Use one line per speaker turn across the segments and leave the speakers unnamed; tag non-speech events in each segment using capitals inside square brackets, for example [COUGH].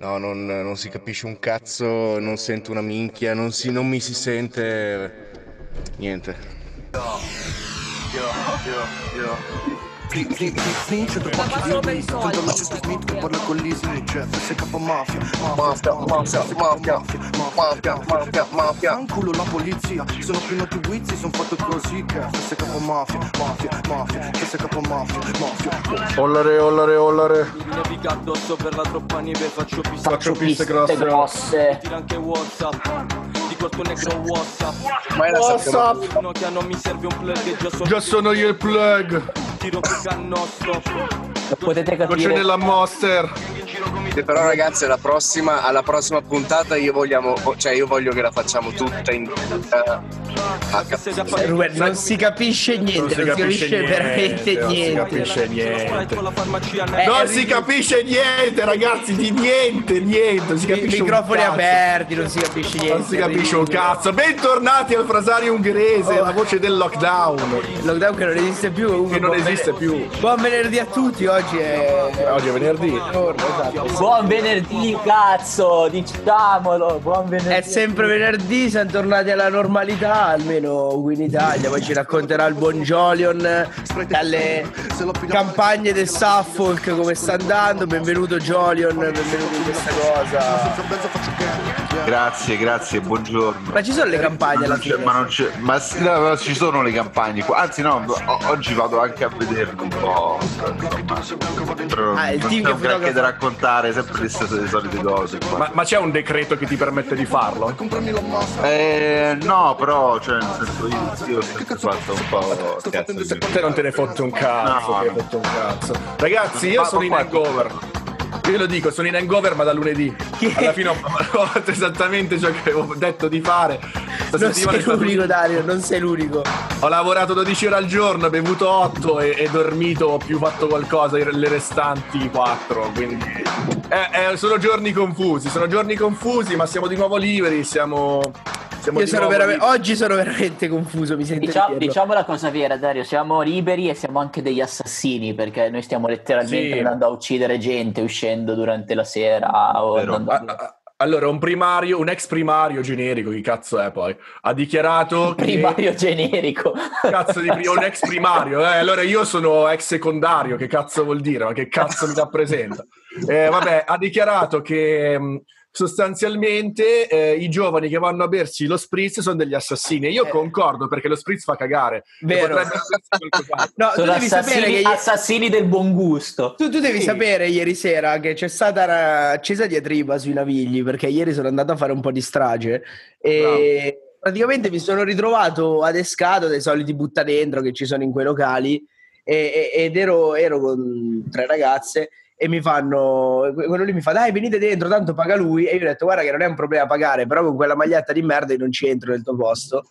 No, non, non si capisce un cazzo, non sento una minchia, non, si, non mi si sente niente.
Io, io, io. Pacchi Tanto la Cesar Smith che parla con l'Ismi Jeff se capo mafia Mafia, mafia, mafia Mafia, mafia, mafia Fanculo la polizia Sono pieno di wizzi Sono fatto così che se capo mafia Mafia, mafia Se capo mafia Mafia
Ollare, ollare, ollare.
Mi nevica addosso per la troppa neve Faccio pista
Faccio piste grosse.
grosse.
Tira anche Whatsapp Di corto negro Whatsapp
Ma è la sappiamo-
WhatsApp.
No che a non mi serve un plug già sono
Già sono io il plug.
Tiro più cannosso
Potete capire.
nella monster.
Però ragazzi alla prossima, alla prossima puntata io vogliamo, cioè io voglio che la facciamo tutta in
fare
Ruben, non si capisce niente, non si capisce, veramente
non si
niente.
capisce niente.
con la farmacia
Eh,
Non si capisce niente, ragazzi, di niente, niente. Non si
I
capisce
microfoni aperti, non si capisce niente.
Non si capisce un cazzo. Bentornati al frasario ungherese,
Oh.
la voce del lockdown.
Il lockdown che non esiste più. comunque
Che non
buon
esiste
venerdì.
più.
Buon venerdì a tutti, oggi è...
Oggi è venerdì.
giorno, esatto.
Buon venerdì, cazzo, diciamolo. Buon venerdì.
È sempre venerdì, siamo tornati alla normalità, almeno qui in Italia. Poi ci racconterà il buon Jolion dalle campagne del Suffolk come sta andando. Benvenuto Jolion, benvenuto in questa cosa.
Grazie, grazie, buongiorno.
Ma ci sono le campagne alla fine?
ma non c'è, ma no, ci sono le campagne qua. Anzi, no, oggi vado anche a vederle un po'. Insomma, però
Ah, il
non
team
c'è
che
da raccontare, sempre le stesse le solite cose. Qua.
Ma, ma c'è un decreto che ti permette di farlo?
Eh, no, però, cioè, nel senso, io, io ho sempre fatto un po' cazzo
Te non te ne fotte un cazzo,
No,
te ne
no.
fotte un cazzo. Ragazzi, io
Ma-
sono in hangover. Io lo dico, sono in hangover ma da lunedì. Alla fine ho fatto [LAUGHS] esattamente ciò che avevo detto di fare.
Non sei l'unico Dario, non sei l'unico.
Ho lavorato 12 ore al giorno, bevuto 8 e, e dormito, ho più fatto qualcosa le restanti 4. Quindi eh, eh, sono giorni confusi, sono giorni confusi, ma siamo di nuovo liberi, siamo... siamo
Io
di
sono veramente, oggi sono veramente confuso, mi sento
Diciamo, diciamo la cosa vera, Dario, siamo liberi e siamo anche degli assassini perché noi stiamo letteralmente
Sì.
andando a uccidere gente uscendo durante la sera o
Vero.
andando
ah, Allora, un primario, un ex primario generico, chi cazzo è poi? Ha dichiarato [LAUGHS] che...
primario generico.
Cazzo di pri- un ex primario, eh, allora io sono ex secondario, che cazzo vuol dire? Ma che cazzo mi rappresenta? Eh, vabbè, ha dichiarato che mh, sostanzialmente eh, i giovani che vanno a bersi lo spritz sono degli assassini. E io
Eh.
concordo perché lo spritz fa cagare.
Vero. [LAUGHS] No, tu
Sono
devi sapere
assassini,
che...
assassini del buon gusto.
Tu, tu devi
Sì.
sapere ieri sera che c'è stata una accesa diatriba sui Navigli perché ieri sono andato a fare un po' di strage e praticamente mi sono ritrovato adescato dai soliti butta dentro che ci sono in quei locali e- e- ed ero, ero con tre ragazze e mi fanno quello lì mi fa dai venite dentro tanto paga lui e io ho detto guarda che non è un problema pagare però con quella maglietta di merda io non ci entro nel tuo posto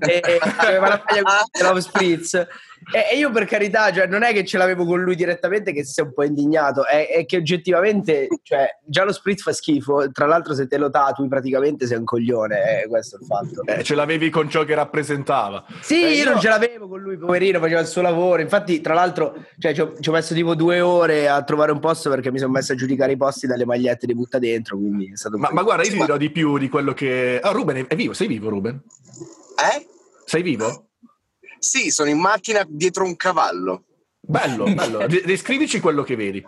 e, e aveva la maglia con Love Spritz e, e io per carità cioè, non è che ce l'avevo con lui direttamente che si è un po' indignato è, è che oggettivamente cioè, già lo Spritz fa schifo tra l'altro se te lo tatui praticamente sei un coglione eh, questo è il fatto
Eh, ce l'avevi con ciò che rappresentava.
sì,
Eh,
io non ce l'avevo con lui, poverino, faceva il suo lavoro. Infatti, tra l'altro, cioè, ci, ho, ci ho messo tipo due ore a trovare un posto perché mi sono messo a giudicare i posti dalle magliette di butta dentro. Quindi è stato
Ma, ma guarda, io ti dirò di più di quello che... Ah, Ruben è, è vivo, sei vivo Ruben?
Eh?
Sei vivo?
Sì, sono in macchina dietro un cavallo.
Bello, bello. De- descrivici quello che vedi.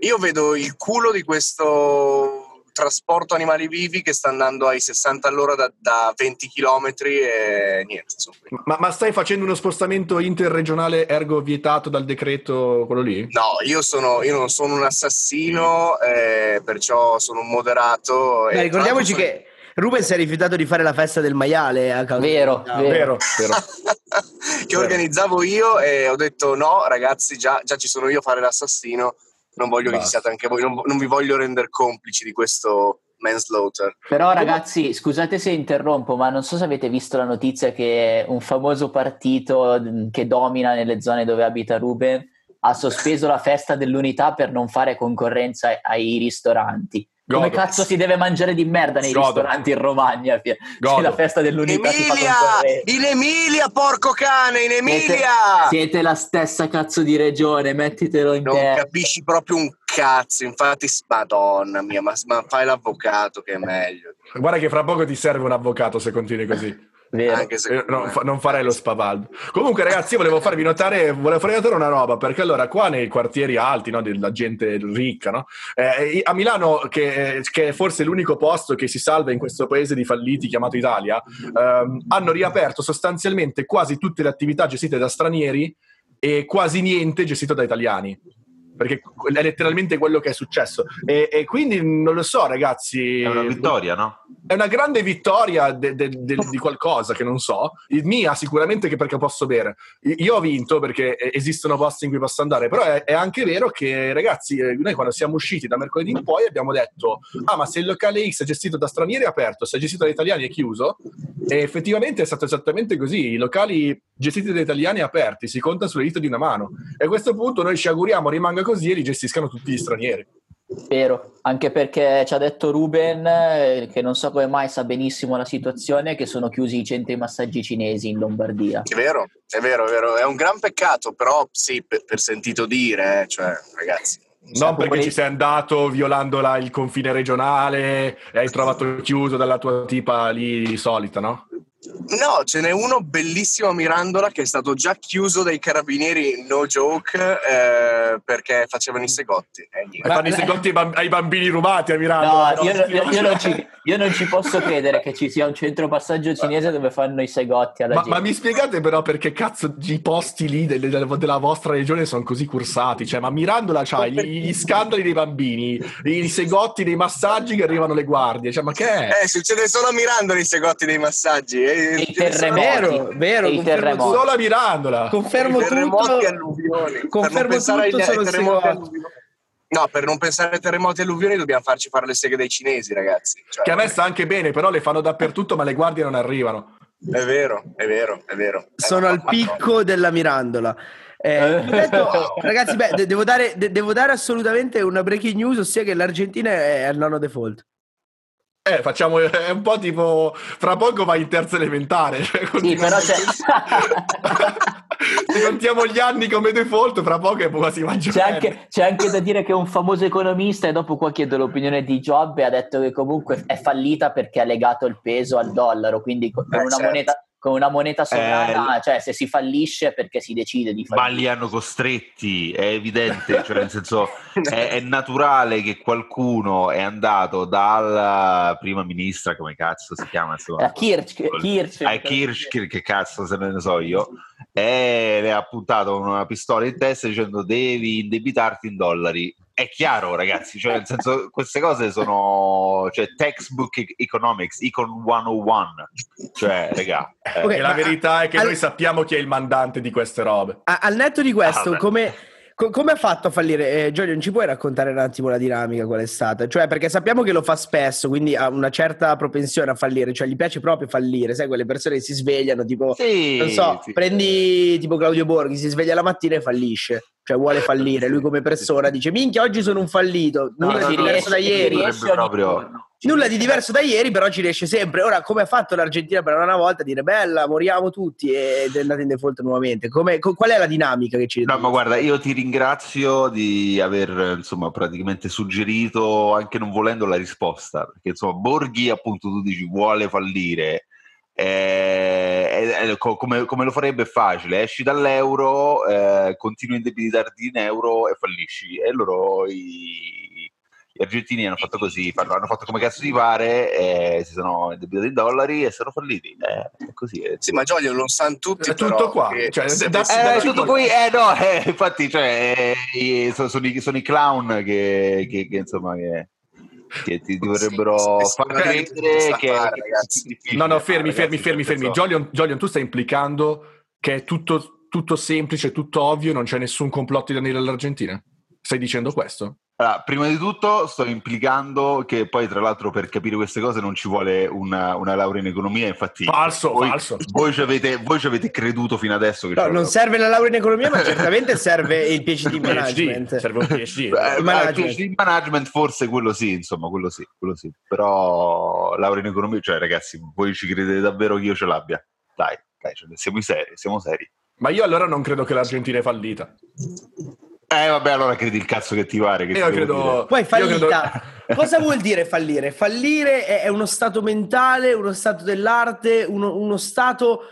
Io vedo il culo di questo trasporto animali vivi che sta andando ai 60 all'ora da, da 20 km e niente.
Ma, ma stai facendo uno spostamento interregionale ergo vietato dal decreto quello lì?
No, io, sono, io non sono un assassino, eh, perciò sono un moderato. e
Beh, ricordiamoci
l'altro
che Ruben si è rifiutato di fare la festa del maiale a causa
Vero,
Ah,
vero.
Vero, vero. [LAUGHS]
che organizzavo io e ho detto no, ragazzi, già, già ci sono io a fare l'assassino, non voglio che ci
Basta.
siate anche voi, non, non vi voglio rendere complici di questo manslaughter.
Però ragazzi, scusate se interrompo, ma non so se avete visto la notizia che un famoso partito che domina nelle zone dove abita Ruben ha sospeso la festa dell'unità per non fare concorrenza ai- ai ristoranti. Come
Godo.
cazzo si deve mangiare di merda nei
Godo.
ristoranti in Romagna? C'è
Godo.
la festa dell'unità.
Emilia! In Emilia, porco cane, in
Siete,
Emilia!
siete la stessa cazzo di regione, mettitelo in
Non
testa.
capisci proprio un cazzo, infatti, madonna mia, ma, ma fai l'avvocato che è meglio.
Guarda che fra poco ti serve un avvocato se continui così.
Vero.
Anche se
Eh, no, fa- non farei lo spavaldo. Comunque, ragazzi, io volevo farvi notare, volevo farvi notare una roba, perché allora qua nei quartieri alti, no, della gente ricca, no? Eh, a Milano, che, che è forse l'unico posto che si salva in questo paese di falliti chiamato Italia, ehm, hanno riaperto sostanzialmente quasi tutte le attività gestite da stranieri e quasi niente gestito da italiani. Perché è letteralmente quello che è successo. E, e quindi non lo so, ragazzi.
È una vittoria, no?
È una grande vittoria de- de- de- di qualcosa che non so. Il mia sicuramente che perché posso bere. Io ho vinto perché esistono posti in cui posso andare, però è, è anche vero che ragazzi, eh, noi quando siamo usciti da mercoledì in poi abbiamo detto ah ma se il locale X è gestito da stranieri è aperto, se è gestito da italiani è chiuso e effettivamente è stato esattamente così. I locali gestiti da italiani aperti si conta sulle dita di una mano e a questo punto noi ci auguriamo rimanga così e li gestiscano tutti gli stranieri.
Vero, anche perché ci ha detto Ruben, eh, che non so come mai sa benissimo la situazione, che sono chiusi i centri massaggi cinesi in Lombardia.
È vero, è vero, è vero, è un gran peccato, però sì, per, per sentito dire, eh, cioè, ragazzi.
Non perché ci sei andato violando la- il confine regionale e hai trovato chiuso dalla tua tipa lì solita, no?
No, ce n'è uno bellissimo a Mirandola che è stato già chiuso dai carabinieri, no joke, eh, perché facevano i segotti. Eh.
E fanno i secondi ai bamb- ai bambini rubati a Milano.
No, io, io- io non ci, io non ci posso credere che ci sia un centro passaggio cinese dove fanno i segotti alla
Ma,
gente.
ma mi spiegate però perché cazzo i posti lì delle- della vostra regione sono così cursati? Cioè, ma Mirandola c'ha gli, gli scandali dei bambini, i segotti dei massaggi che arrivano le guardie. Cioè, ma che è?
Eh, succede solo a Mirandola i segotti dei massaggi. E,
E i
sono
terremoti.
Vero, vero,
E i
confermo.
Solo a Mirandola.
Confermo
i terremoti
tutto. Confermo tutto
ai
solo il
terremoti. No, per non pensare ai terremoti e alluvioni dobbiamo farci fare le seghe dai cinesi, ragazzi. Cioè,
Che a me sta anche bene, però le fanno dappertutto, ma le guardie non arrivano.
È vero, è vero, è vero. Eh,
Sono al picco della Mirandola. Eh, ho detto, ragazzi, beh, de- devo, dare, de- devo dare assolutamente una breaking news, ossia che l'Argentina è al nono default.
Eh, facciamo è un po' tipo fra poco vai in terza elementare. [LAUGHS] Cioè,
Sì, però c'è, [LAUGHS]
Se contiamo gli anni come default, fra poco è quasi maggiore.
c'è anche, c'è anche da dire che un famoso economista, e dopo qua chiedo l'opinione di Giobbe, ha detto che comunque è fallita perché ha legato il peso al dollaro, quindi con
Eh,
una,
certo.
moneta, con una moneta sovrana,
Eh,
cioè se si fallisce perché si decide di
Ma
fallire.
li hanno costretti, è evidente, [LAUGHS] cioè nel senso è, è naturale che qualcuno è andato dalla prima ministra, come cazzo si chiama? Insomma,
A Kirch, Kirch,
a Kirsch, che, che cazzo se ne so io, e le ha puntato una pistola in testa dicendo devi indebitarti in dollari. È chiaro, ragazzi, cioè nel senso queste cose sono cioè, textbook economics, Econ 101, cioè, regà. eh,
e la verità è che
al-
noi sappiamo chi è il mandante di queste robe.
A- al netto di questo,
Ah,
come, co- come ha fatto a fallire? Eh, Giorgio, non ci puoi raccontare un attimo la dinamica qual è stata? Cioè, perché sappiamo che lo fa spesso, quindi ha una certa propensione a fallire, cioè gli piace proprio fallire, sai, quelle persone che si svegliano, tipo,
sì,
non so,
sì.
prendi tipo Claudio Borghi, si sveglia la mattina e fallisce, cioè vuole fallire, lui come persona dice, minchia, oggi sono un fallito, nulla
no,
di
no,
diverso da ieri.
proprio-
Nulla di diverso da ieri, però ci riesce sempre. Ora, come ha fatto l'Argentina per una volta a dire bella, moriamo tutti ed è andata in default nuovamente? Come- co- qual è la dinamica che ci
No, ma guarda, io ti ringrazio di aver insomma praticamente suggerito, anche non volendo, la risposta. Perché insomma, Borghi, appunto, tu dici vuole fallire. Eh, eh, co- come, come lo farebbe è facile, esci dall'euro, eh, continui a indebitarti in euro e fallisci. E loro i, gli argentini hanno fatto così, hanno fatto come cazzo di pare, eh, si sono indebitati in dollari e sono falliti. Eh, è così. è-
Sì, ma Giorgio lo sanno tutti.
È tutto
però,
qua,
che
cioè,
se
da-
Eh,
da-
tutto qui, eh no, eh, infatti, cioè, eh, sono, sono i, sono i clown che, che- che, insomma che, che ti dovrebbero
Sì,
far credere che,
fare,
che-.
No, no, fermi, fermi,
ragazzi,
fermi, fermi.
insomma,
Jolion, Jolion, tu stai implicando che è tutto, tutto semplice, tutto ovvio, non c'è nessun complotto da dire all'Argentina? Stai dicendo questo?
Allora, prima di tutto sto implicando che poi tra l'altro per capire queste cose non ci vuole una, una laurea in economia, infatti
Falso,
voi,
falso.
Voi ci, avete, voi ci avete creduto fino adesso che
No, non serve la laurea in economia, ma [LAUGHS] certamente serve il PhD in
PhD,
management.
serve un PhD.
Eh,
management.
PhD in management forse quello sì, insomma, quello sì, quello sì. Però laurea in economia, cioè ragazzi, voi ci credete davvero che io ce l'abbia? Dai, dai, cioè, siamo seri, siamo seri.
Ma io allora non credo che l'Argentina è fallita.
Eh vabbè, allora credi il cazzo che ti pare. Che
Io credo...
Poi
io
fallita.
credo- [LAUGHS]
Cosa vuol dire fallire? Fallire è, uno stato mentale, uno stato dell'arte, uno, uno stato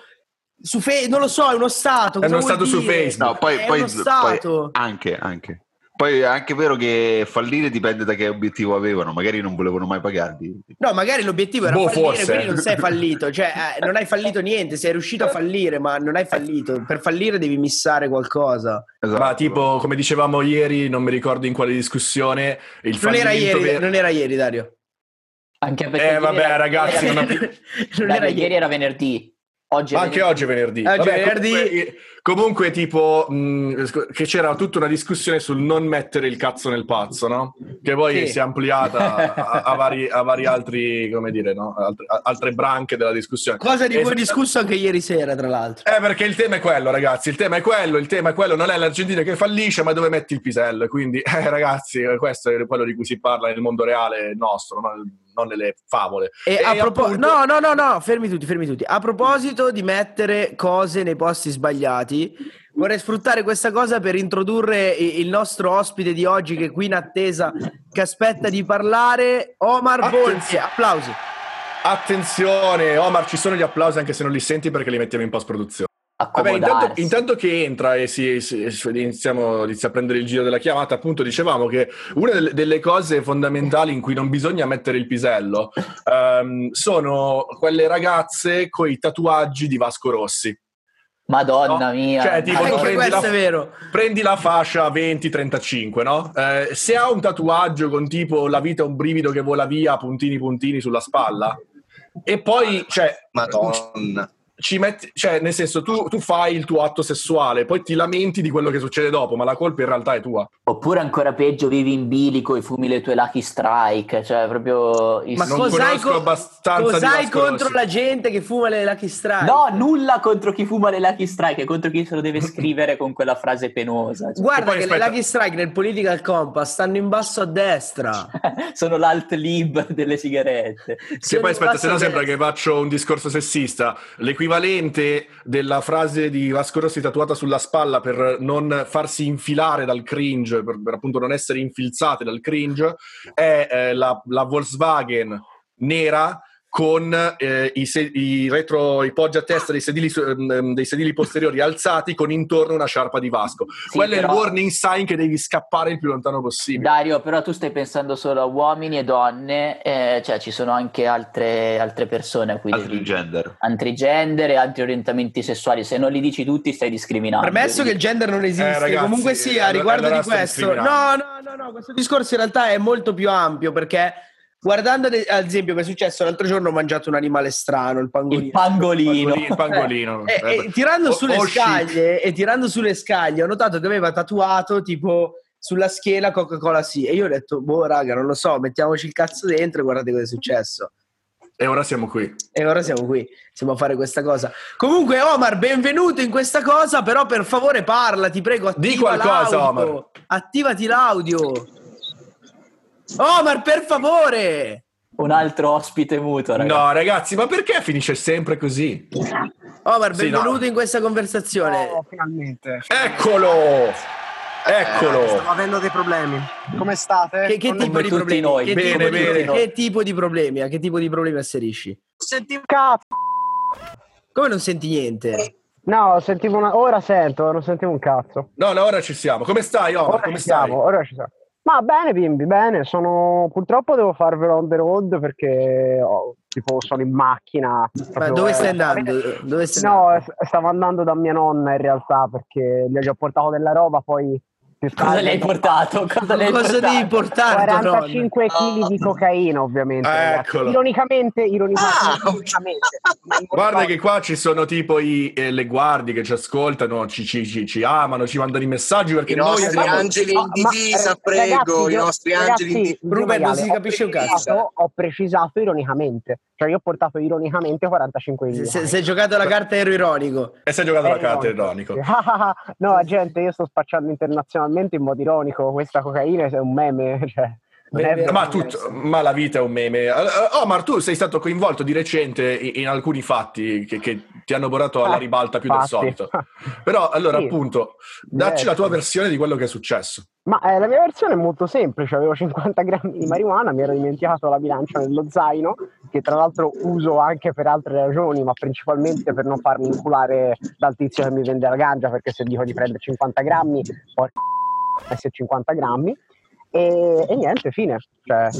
su Fe- non lo so, è uno stato.
È uno stato su? Facebook.
No, poi,
È
poi-
uno
poi-
stato.
anche, anche. Poi è anche vero che fallire dipende da che obiettivo avevano, magari non volevano mai pagarli.
No, magari l'obiettivo era
Boh,
fallire,
forse.
quindi non sei fallito. Cioè, eh, [LAUGHS] non hai fallito niente, sei riuscito a fallire, ma non hai fallito. Per fallire devi missare qualcosa.
Esatto.
Ma tipo, come dicevamo ieri, non mi ricordo in quale discussione, il
Non era, ieri,
vero-
non era ieri, Dario.
Anche perché
Eh, vabbè,
era-
ragazzi,
ieri
non
era,
non era
ieri era venerdì. Oggi è
Anche
venerdì.
oggi è venerdì.
Oggi è
Vabbè,
venerdì.
Comunque, comunque, tipo, mh, sc- che c'era tutta una discussione sul non mettere il cazzo nel pazzo, no? Che poi
Sì.
si è ampliata a, a vari, a vari altri, come dire, no? Altre, altre branche della discussione.
Cosa di cui ho discusso anche ieri sera, tra l'altro.
Eh, perché il tema è quello, ragazzi. Il tema è quello. Il tema è quello. Non è l'Argentina che fallisce, ma dove metti il pisello. Quindi, [LAUGHS] eh, ragazzi, questo è quello di cui si parla nel mondo reale nostro, no? non nelle favole.
E
E
a proposito,
appunto-
no, no, no, no, fermi tutti, fermi tutti. A proposito di mettere cose nei posti sbagliati, vorrei sfruttare questa cosa per introdurre il nostro ospite di oggi che è qui in attesa, che aspetta di parlare, Omar
Attenzione.
Volpi. Applausi.
Attenzione, Omar, ci sono gli applausi anche se non li senti perché li mettiamo in post-produzione. Vabbè, intanto, intanto che entra e si, si- si- iniziamo, inizia a prendere il giro della chiamata, appunto dicevamo che una delle, delle cose fondamentali in cui non bisogna mettere il pisello ehm, sono quelle ragazze con i tatuaggi di Vasco Rossi.
Madonna
No?
mia.
Cioè, tipo,
Anche
prendi
questo
la-
è vero.
Prendi la fascia 20-35, no? Eh, se ha un tatuaggio con tipo la vita è un brivido che vola via, puntini puntini sulla spalla, e poi, cioè,
Madonna.
Ci metti, cioè, nel senso, tu, tu fai il tuo atto sessuale, poi ti lamenti di quello che succede dopo, ma la colpa in realtà è tua.
Oppure ancora peggio, vivi in bilico e fumi le tue Lucky Strike. Cioè, proprio. il-
Ma
Non
cos'hai,
conosco abbastanza di
cos'hai contro la gente che fuma le Lucky Strike?
No, nulla contro chi fuma le Lucky Strike, è contro chi se lo deve scrivere con quella frase penosa. Cioè, [LAUGHS]
Guarda che
aspetta.
le Lucky Strike nel Political Compass stanno in basso a destra. [LAUGHS]
sono l'alt lib delle sigarette.
Che poi aspetta, se no sembra che faccio un discorso sessista. L'equivalente della frase di Vasco Rossi tatuata sulla spalla per non farsi infilare dal cringe, per, per appunto non essere infilzate dal cringe, è eh, la, la Volkswagen nera con eh, i, se- i retro, i poggi a testa dei sedili, su- ehm, dei sedili posteriori alzati con intorno una sciarpa di Vasco.
Sì,
Quello è il
però-
warning sign che devi scappare il più lontano possibile.
Dario, però tu stai pensando solo a uomini e donne, eh, cioè ci sono anche altre, altre persone a cui
Altri
devi-
gender.
altri gender e altri orientamenti sessuali. Se non li dici tutti, stai discriminando.
Premesso che il gender non esiste,
Eh, ragazzi,
comunque sia, riguardo
allora
di
sto
questo, no, no, no, no, questo discorso in realtà è molto più ampio perché guardando ad esempio che è successo l'altro giorno ho mangiato un animale strano, il pangolino.
Il pangolino.
Il pangolino.
E, e
Eh,
tirando
o-
sulle
o chic.
scaglie e tirando sulle scaglie ho notato che aveva tatuato tipo sulla schiena Coca-Cola sì e io ho detto boh raga non lo so mettiamoci il cazzo dentro e guardate cosa è successo
E ora siamo qui.
e ora siamo qui, siamo a fare questa cosa. Comunque, Omar, benvenuto in questa cosa, però per favore parla, ti prego, attiva
Di qualcosa,
l'audio.
Omar.
Attivati l'audio. Omar, per favore.
Un altro ospite muto, ragazzi.
No, ragazzi, ma perché finisce sempre così?
Omar,
Sì,
benvenuto
no.
in questa conversazione.
Oh, finalmente.
Eccolo! Eccolo!
Stavo avendo dei problemi. Come state?
Che, che tipo di problemi?
noi.
Che,
Bene,
tipo di,
bene.
che tipo di problemi? A che tipo di problemi asserisci?
Sentivo cazzo.
Come non senti niente?
No, sentivo una... ora sento, non sentivo un cazzo.
No, no, ora ci siamo. Come stai, Omar?
ora
Come
ci
stai?
siamo, ora ci siamo. Ma bene, bimbi, bene. Sono... Purtroppo devo farvelo on the road perché oh, tipo sono in macchina.
Ma dove
eh,
stai andando? Dove stai
No,
andando?
stavo andando da mia nonna in realtà perché gli ho già portato della roba, poi
Cosa
tardi
le hai
hanno
portato? Cosa le hai
Cosa
portato?
devi portare?
45 kg di cocaina, ovviamente. ragazzi.
Eccolo.
Ironicamente, ironicamente,
Ah,
ironicamente. Ma
Guarda che qua ci sono tipo i- eh, le guardie che ci ascoltano, ci, ci- ci- ci amano, ci mandano i messaggi perché
I
noi
nostri
abbiamo-
angeli in
ma,
divisa,
eh,
prego,
ragazzi,
i
io-
nostri
ragazzi,
angeli in divisa.
Ruben, non si
ho
capisce un cazzo.
precisato- Ho precisato ironicamente, cioè io ho portato ironicamente 45 kg.
Se, se, se hai giocato la carta ero ironico.
E sei giocato la
Eh,
carta
no.
ironico. [LAUGHS]
no, gente, io sto spacciando internazionalmente totalmente in modo ironico, questa cocaina è un meme. [LAUGHS] Cioè, Beh,
ma, tutto, ma, la vita è un meme. Oh, eh, ma tu sei stato coinvolto di recente in alcuni fatti che, che ti hanno portato alla ribalta più
Fatti.
del solito. Però, allora,
sì.
appunto, dacci la tua versione di quello che è successo.
Ma eh, la mia versione è molto semplice, avevo 50 grammi di marijuana, mi ero dimenticato la bilancia nello zaino, che tra l'altro uso anche per altre ragioni, ma principalmente per non farmi inculare dal tizio che mi vende la ganja, perché se dico di prendere 50 grammi, porca S50 grammi e, e niente, fine. Cioè,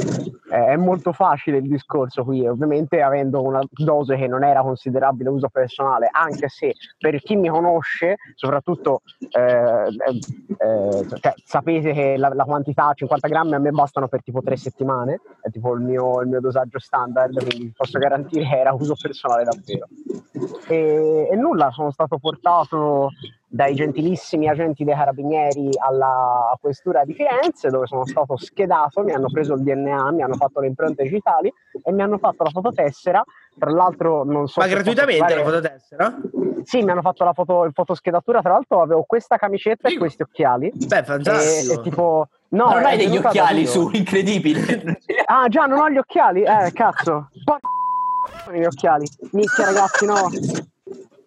è molto facile il discorso qui, ovviamente avendo una dose che non era considerabile uso personale, anche se per chi mi conosce, soprattutto eh, eh, cioè, sapete che la, la quantità 50 grammi a me bastano per tipo tre settimane, è tipo il mio, il mio dosaggio standard, quindi posso garantire che era uso personale davvero. E, e nulla, sono stato portato dai gentilissimi agenti dei carabinieri alla questura di Firenze dove sono stato schedato, mi hanno preso il DNA, mi hanno fatto le impronte digitali e mi hanno fatto la fototessera. Tra l'altro non so
Ma gratuitamente la
fare-
fototessera?
Sì, mi hanno fatto la foto, il fotoschedatura, tra l'altro avevo questa camicetta e
Figo.
questi occhiali.
Beh,
E,
fantastico.
e tipo... No,
non hai degli occhiali su, incredibile. [LAUGHS]
Ah, già, non ho gli occhiali? Eh, cazzo. Porca [LAUGHS] gli occhiali. Minchia, ragazzi, no.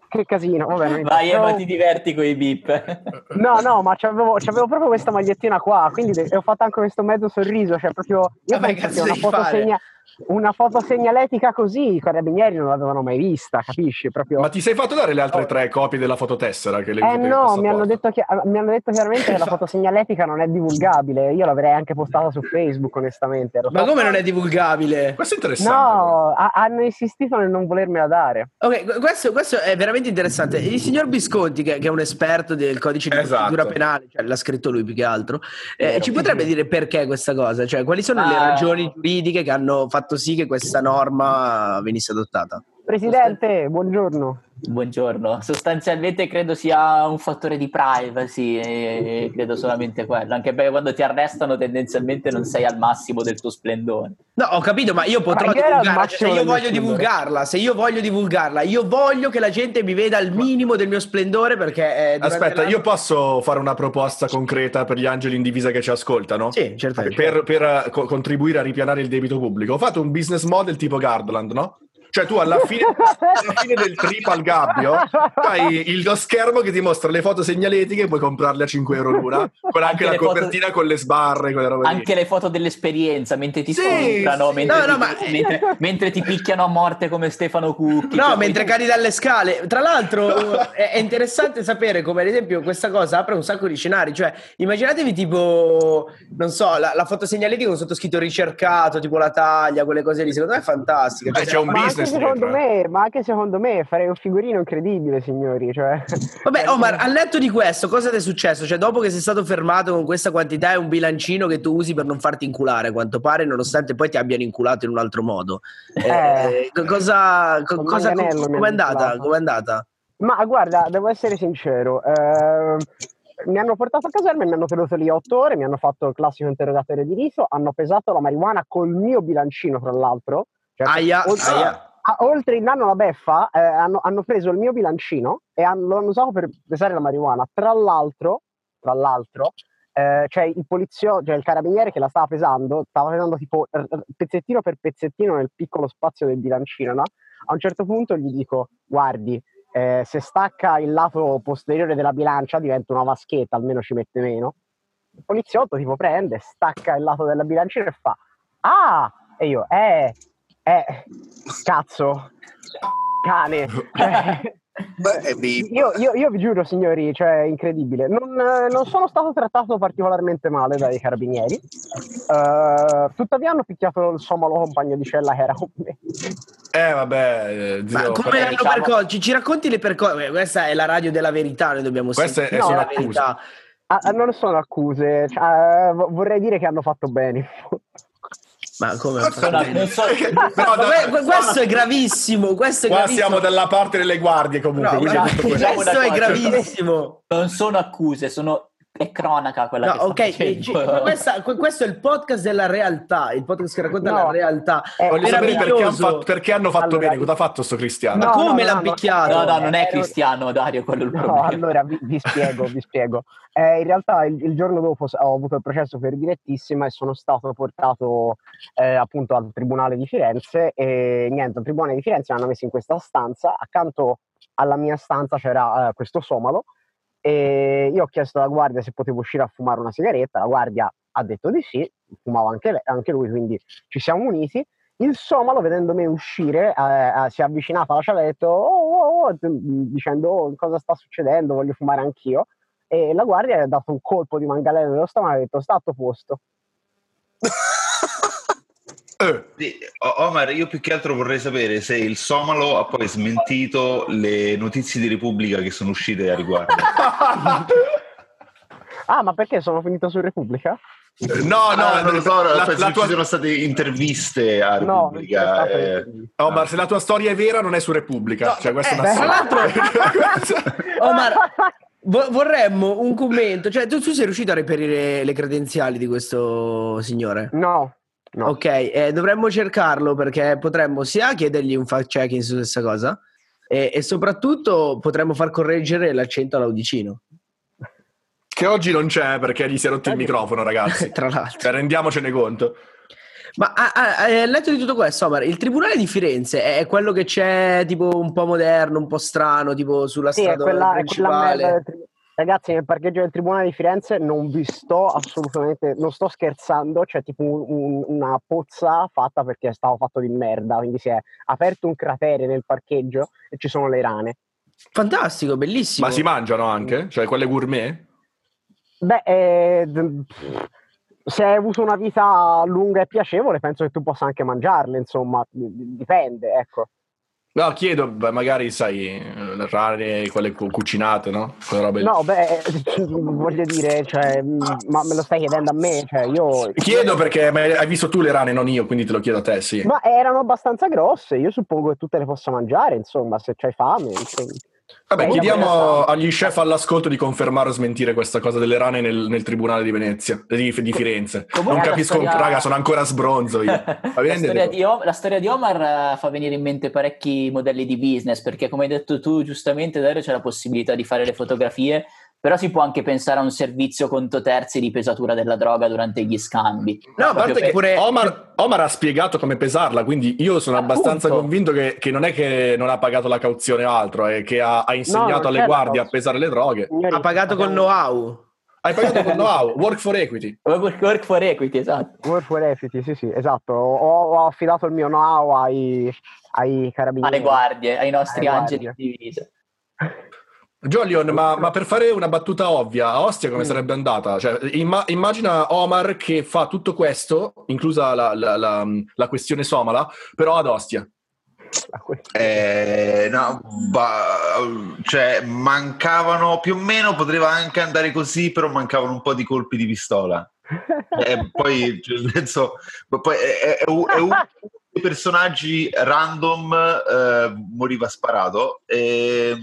Che casino. Vabbè, non
Vai,
importa.
Ema, ti diverti con i bip.
No, no, ma c'avevo, c'avevo proprio questa magliettina qua, quindi e ho fatto anche questo mezzo sorriso, cioè proprio... Io
Vabbè,
penso che una
devi
foto,
fare?
Una foto segnaletica così i carabinieri non l'avevano mai vista, capisci? Proprio...
Ma ti sei fatto dare le altre tre copie della fototessera che le
Eh no, mi hanno, detto chi- mi hanno detto chiaramente che la fotosegnaletica non è divulgabile. Io l'avrei anche postata su Facebook, onestamente. ero
Ma come non è divulgabile?
Questo è interessante.
No, ha- hanno insistito nel non volermela dare.
Ok, qu- questo, questo è veramente interessante. Il signor Visconti, che, che è un esperto del codice di
Esatto.
procedura penale, cioè l'ha scritto lui più che altro, eh, ci potrebbe dire perché questa cosa? Cioè, quali sono le
Ah.
ragioni giuridiche che hanno fatto sì che questa norma venisse adottata?
Presidente, buongiorno.
Buongiorno, sostanzialmente credo sia un fattore di privacy, e credo solamente quello, anche perché quando ti arrestano tendenzialmente non sei al massimo del tuo splendore.
No, ho capito, ma io potrò
Ma
divulgarla. Cioè, se io voglio divulgarla, se io voglio divulgarla, io voglio che la gente mi veda al minimo del mio splendore perché... eh,
Aspetta,
l'anno-
io posso fare una proposta concreta per gli angeli in divisa che ci ascoltano?
Sì, certamente.
Per, per, eh, co- contribuire a ripianare il debito pubblico. Fate un business model tipo Gardland, no? Cioè tu alla fine, alla fine del trip al gabbio hai il- lo schermo che ti mostra le foto segnaletiche puoi comprarle a 5 euro l'una con anche,
Anche
la
le foto-
copertina con le sbarre quelle robe lì.
Anche le foto dell'esperienza, mentre ti
Sì,
scontrano,
sì.
mentre,
No,
ti,
no, ma-
mentre, mentre ti picchiano a morte come Stefano Cucchi.
No, mentre
poi-
cadi dalle scale. Tra l'altro, è, interessante sapere come, ad esempio, questa cosa apre un sacco di scenari. Cioè, immaginatevi tipo, non so, la, la fotosegnaletica con sottoscritto ricercato, tipo la taglia, quelle cose lì. Secondo me è fantastica. Cioè,
c'è un
Ma anche, secondo
eh.
me, ma anche secondo me farei un figurino incredibile, signori. Cioè...
Vabbè, Omar, al netto di questo, cosa ti è successo? Cioè, dopo che sei stato fermato con questa quantità e un bilancino che tu usi per non farti inculare, a quanto pare, nonostante poi ti abbiano inculato in un altro modo. Eh,
Eh.
co- cosa, co- cosa, com'è
hanno
andata? Com'è andata?
Ma guarda, devo essere sincero. ehm, mi hanno portato a caserma e mi hanno tenuto lì otto ore, mi hanno fatto il classico interrogatorio di riso, hanno pesato la marijuana col mio bilancino, tra l'altro. Cioè,
Aia,
oltre,
aia.
A- oltre il nanno la beffa, eh, hanno, hanno preso il mio bilancino e hanno, lo hanno usato per pesare la marijuana. Tra l'altro, tra l'altro, eh, cioè il poliziotto, cioè il carabiniere che la stava pesando, stava pesando tipo pezzettino per pezzettino nel piccolo spazio del bilancino, no? A un certo punto gli dico, guardi, eh, se stacca il lato posteriore della bilancia diventa una vaschetta, almeno ci mette meno. Il poliziotto tipo prende, stacca il lato della bilancina e fa, ah! E io, eh, eh, cazzo, cane. [LAUGHS]
Bip.
io, io- io vi giuro, signori, cioè, è incredibile. Non, eh, non sono stato trattato particolarmente male dai carabinieri. Eh, tuttavia hanno picchiato il somalo compagno di cella che era con me.
Eh vabbè, eh,
Ma
zio,
come l'hanno
diciamo-
percorso? Ci, ci racconti le percosse? Questa è la radio della verità, noi dobbiamo
Queste
sentire
sono
la
accuse.
verità.
Ah, ah, non sono accuse, cioè, eh, vo- vorrei dire che hanno fatto bene.
Ma come?
So- [LAUGHS]
Però
questo è gravissimo, questo è
qua
gravissimo.
siamo dalla parte delle guardie comunque.
No, [LAUGHS] questo è gravissimo.
non sono accuse, sono è cronaca quella
No,
che sto
ok,
facendo.
eh, questa- que- questo è il podcast della realtà, il podcast che racconta
No.
la realtà.
Eh,
Voglio sapere perché, han
Meraviglioso.
fatto- perché hanno fatto
Allora,
bene. Cosa ha fatto sto Cristiano?
Ma
No,
come
no,
l'ha
no, no.
picchiato?
No, no, non è Cristiano, Dario, quello è il
No,
problema.
allora vi, vi spiego, vi spiego. Eh, in realtà il, il giorno dopo ho avuto il processo per direttissima e sono stato portato eh, appunto al Tribunale di Firenze e niente, al Tribunale di Firenze mi hanno messo in questa stanza, accanto alla mia stanza c'era eh, questo somalo e io ho chiesto alla guardia se potevo uscire a fumare una sigaretta, la guardia ha detto di sì, fumava anche, lei- anche lui, quindi ci siamo uniti. Il somalo, vedendo me uscire, eh, eh, si è avvicinato alla ha detto oh, oh, oh, dicendo "Oh, cosa sta succedendo, voglio fumare anch'io. E la guardia gli ha dato un colpo di manganello nello stomaco e ha detto sta posto. [LAUGHS]
Eh,
Omar, io più che altro vorrei sapere se il Somalo ha poi smentito le notizie di Repubblica che sono uscite a riguardo. [LAUGHS]
Ah, ma perché sono finito su Repubblica?
No, no,
Ah, non lo so,
la-
penso
la
che
tua-
ci sono state interviste a
No,
Repubblica.
stato
eh.
Omar, se la tua storia è vera, non è su Repubblica.
No,
cioè, questa
eh,
è una
tra l'altro-
storia. [LAUGHS]
Omar, vo- vorremmo un commento. Cioè, tu, tu sei riuscito a reperire le credenziali di questo signore?
No, no.
Ok, eh, dovremmo cercarlo perché potremmo sia chiedergli un fact checking su questa cosa e, e soprattutto potremmo far correggere l'accento all'audicino.
che oggi non c'è perché gli si è rotto il microfono, ragazzi. [LAUGHS]
Tra l'altro.
Cioè, rendiamocene conto.
Ma al letto di tutto questo, Omar, il tribunale di Firenze è quello che c'è tipo un po' moderno, un po' strano, tipo sulla
Sì, è
strada
quella, è quella
principale.
merda del tri- Ragazzi, nel parcheggio del Tribunale di Firenze non vi sto assolutamente, non sto scherzando, c'è tipo un- un- una pozza fatta perché stava fatto di merda, quindi si è aperto un cratere nel parcheggio e ci sono le rane.
Fantastico, bellissimo.
Ma si mangiano anche? Cioè, quelle gourmet?
Beh, eh, se hai avuto una vita lunga e piacevole, penso che tu possa anche mangiarle, insomma, dipende, ecco.
No, chiedo, beh, magari sai, le rane, quelle cu- cucinate, no? Quelle.
No, beh, [LAUGHS] voglio dire, cioè, mm, ma me lo stai chiedendo a me? Cioè, io...
Chiedo perché hai visto tu le rane, non io, quindi te lo chiedo a te, sì.
Ma erano abbastanza grosse, io suppongo che tu te le possa mangiare, insomma, se c'hai fame. insomma.
Vabbè, chiediamo agli chef all'ascolto di confermare o smentire questa cosa delle rane nel, nel tribunale di Venezia, di, di Firenze.
Comunque
non capisco,
storia-
raga, sono ancora sbronzo io. [LAUGHS]
La, storia di, O- la storia di Omar eh, fa venire in mente parecchi modelli di business perché come hai detto tu giustamente Dario c'è la possibilità di fare le fotografie però si può anche pensare a un servizio conto terzi di pesatura della droga durante gli scambi
No, a parte che pure...
Omar, Omar ha spiegato come pesarla, quindi io sono
Appunto.
abbastanza convinto che, che non è che non ha pagato la cauzione o altro, è che ha, ha insegnato
non
alle
la
guardie a pesare le droghe.
Signori,
Ha pagato con know-how.
Hai pagato con know-how, work for equity. [LAUGHS]
Work work for equity esatto
Work for Equity, sì, sì, esatto. Ho, ho affidato il mio know-how ai, ai carabinieri.
alle guardie ai nostri
Alle
angeli
guardie.
di divisa [LAUGHS]
Jolion, ma, ma per fare una battuta ovvia, a Ostia come
Mm.
sarebbe andata? Cioè, imma- immagina Omar che fa tutto questo, inclusa la, la- la- la questione somala, però ad Ostia.
Eh, no, ba- cioè mancavano più o meno, poteva anche andare così, però mancavano un po' di colpi di pistola. E poi, cioè, nel senso, ma poi è, è- è un- è uno dei personaggi random eh, moriva sparato e,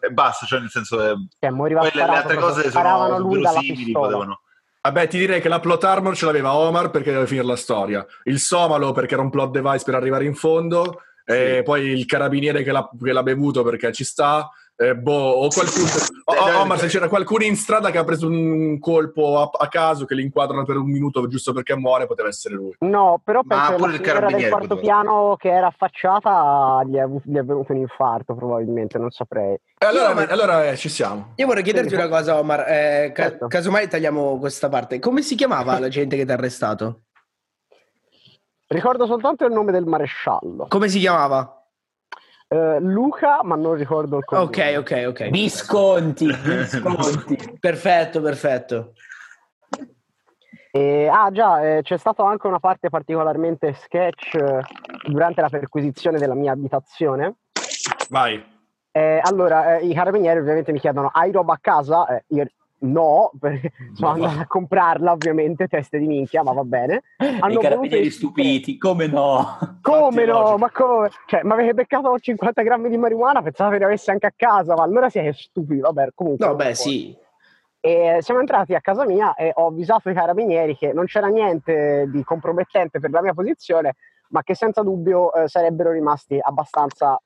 e basta, cioè nel senso eh,
Cioè, moriva
poi le, le
sparato
altre cose
sparavano
sono
lui dalla
verosimili, potevano.
Vabbè, ti direi che la plot armor ce l'aveva Omar perché deve finire la storia, il somalo perché era un plot device per arrivare in fondo, e poi il carabiniere che l'ha, che l'ha bevuto perché ci sta, eh, boh, o qualcuno... o- o- Omar, se c'era qualcuno in strada che ha preso un colpo a, a caso che li inquadrano per un minuto giusto perché muore, poteva essere lui.
No, però
Ma
penso che la del quarto
poteva.
piano che era affacciata gli è, gli è venuto un infarto probabilmente, non saprei.
Allora,
ma-
allora, eh, ci siamo.
Io vorrei chiederti una cosa, Omar. eh, ca-
Certo.
casomai tagliamo questa parte. Come si chiamava la gente che ti ha arrestato?
Ricordo soltanto il nome del maresciallo.
Come si chiamava?
Eh, Luca, ma non ricordo il cognome.
Ok, ok, ok.
Visconti, [LAUGHS] Visconti.
Perfetto, perfetto.
E- ah già, eh, c'è stata anche una parte particolarmente sketch eh, durante la perquisizione della mia abitazione.
Vai.
Eh, allora, eh, i carabinieri ovviamente mi chiedono, hai roba a casa? Eh, io No, perché [LAUGHS] sono andato a comprarla ovviamente, teste di minchia, ma va bene. [LAUGHS]
I
voluto
carabinieri stupiti, come no?
Come no? Ma come? Cioè, mi avete beccato 50 grammi di marijuana, pensavo che ne avessi anche a casa, ma allora siete stupidi, vabbè, comunque.
No, beh, sì.
E siamo entrati a casa mia e ho avvisato i carabinieri che non c'era niente di compromettente per la mia posizione, ma che senza dubbio eh, sarebbero rimasti abbastanza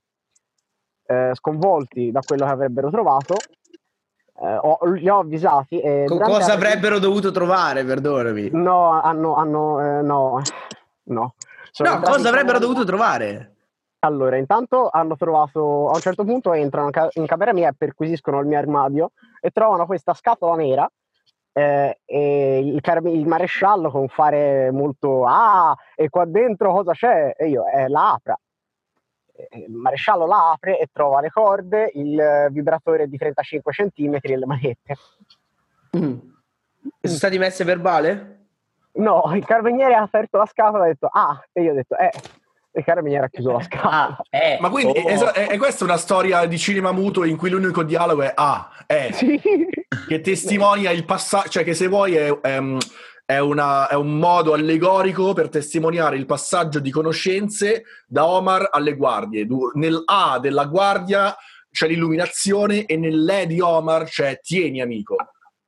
eh, sconvolti da quello che avrebbero trovato. Eh, ho- li ho avvisati. E
Co- cosa
la-
avrebbero dovuto trovare, perdonami?
No, hanno, hanno eh, no, no. Sono
No, cosa avrebbero dovuto trovare?
allora, intanto hanno trovato, a un certo punto entrano in camera mia e perquisiscono il mio armadio e trovano questa scatola nera eh, e il, carabi- il maresciallo con fare molto ah, e qua dentro cosa c'è? E io, eh, la apra. Eh, Il maresciallo la apre e trova le corde, il eh, vibratore di 35 cm e le manette.
Mm. Sono stati messe verbale?
No, il carabiniere ha aperto la scatola e ha detto ah, e io ho detto eh, e il carabiniere ha chiuso la scatola.
Ah, eh,
Ma quindi
oh.
è, è- è questa una storia di cinema muto in cui l'unico dialogo è ah, è, [LAUGHS]
Sì.
che testimonia il passaggio, cioè che se vuoi è, è, è una- è un modo allegorico per testimoniare il passaggio di conoscenze da Omar alle guardie. Du- Nel A della guardia c'è l'illuminazione e nell'E di Omar c'è tieni amico,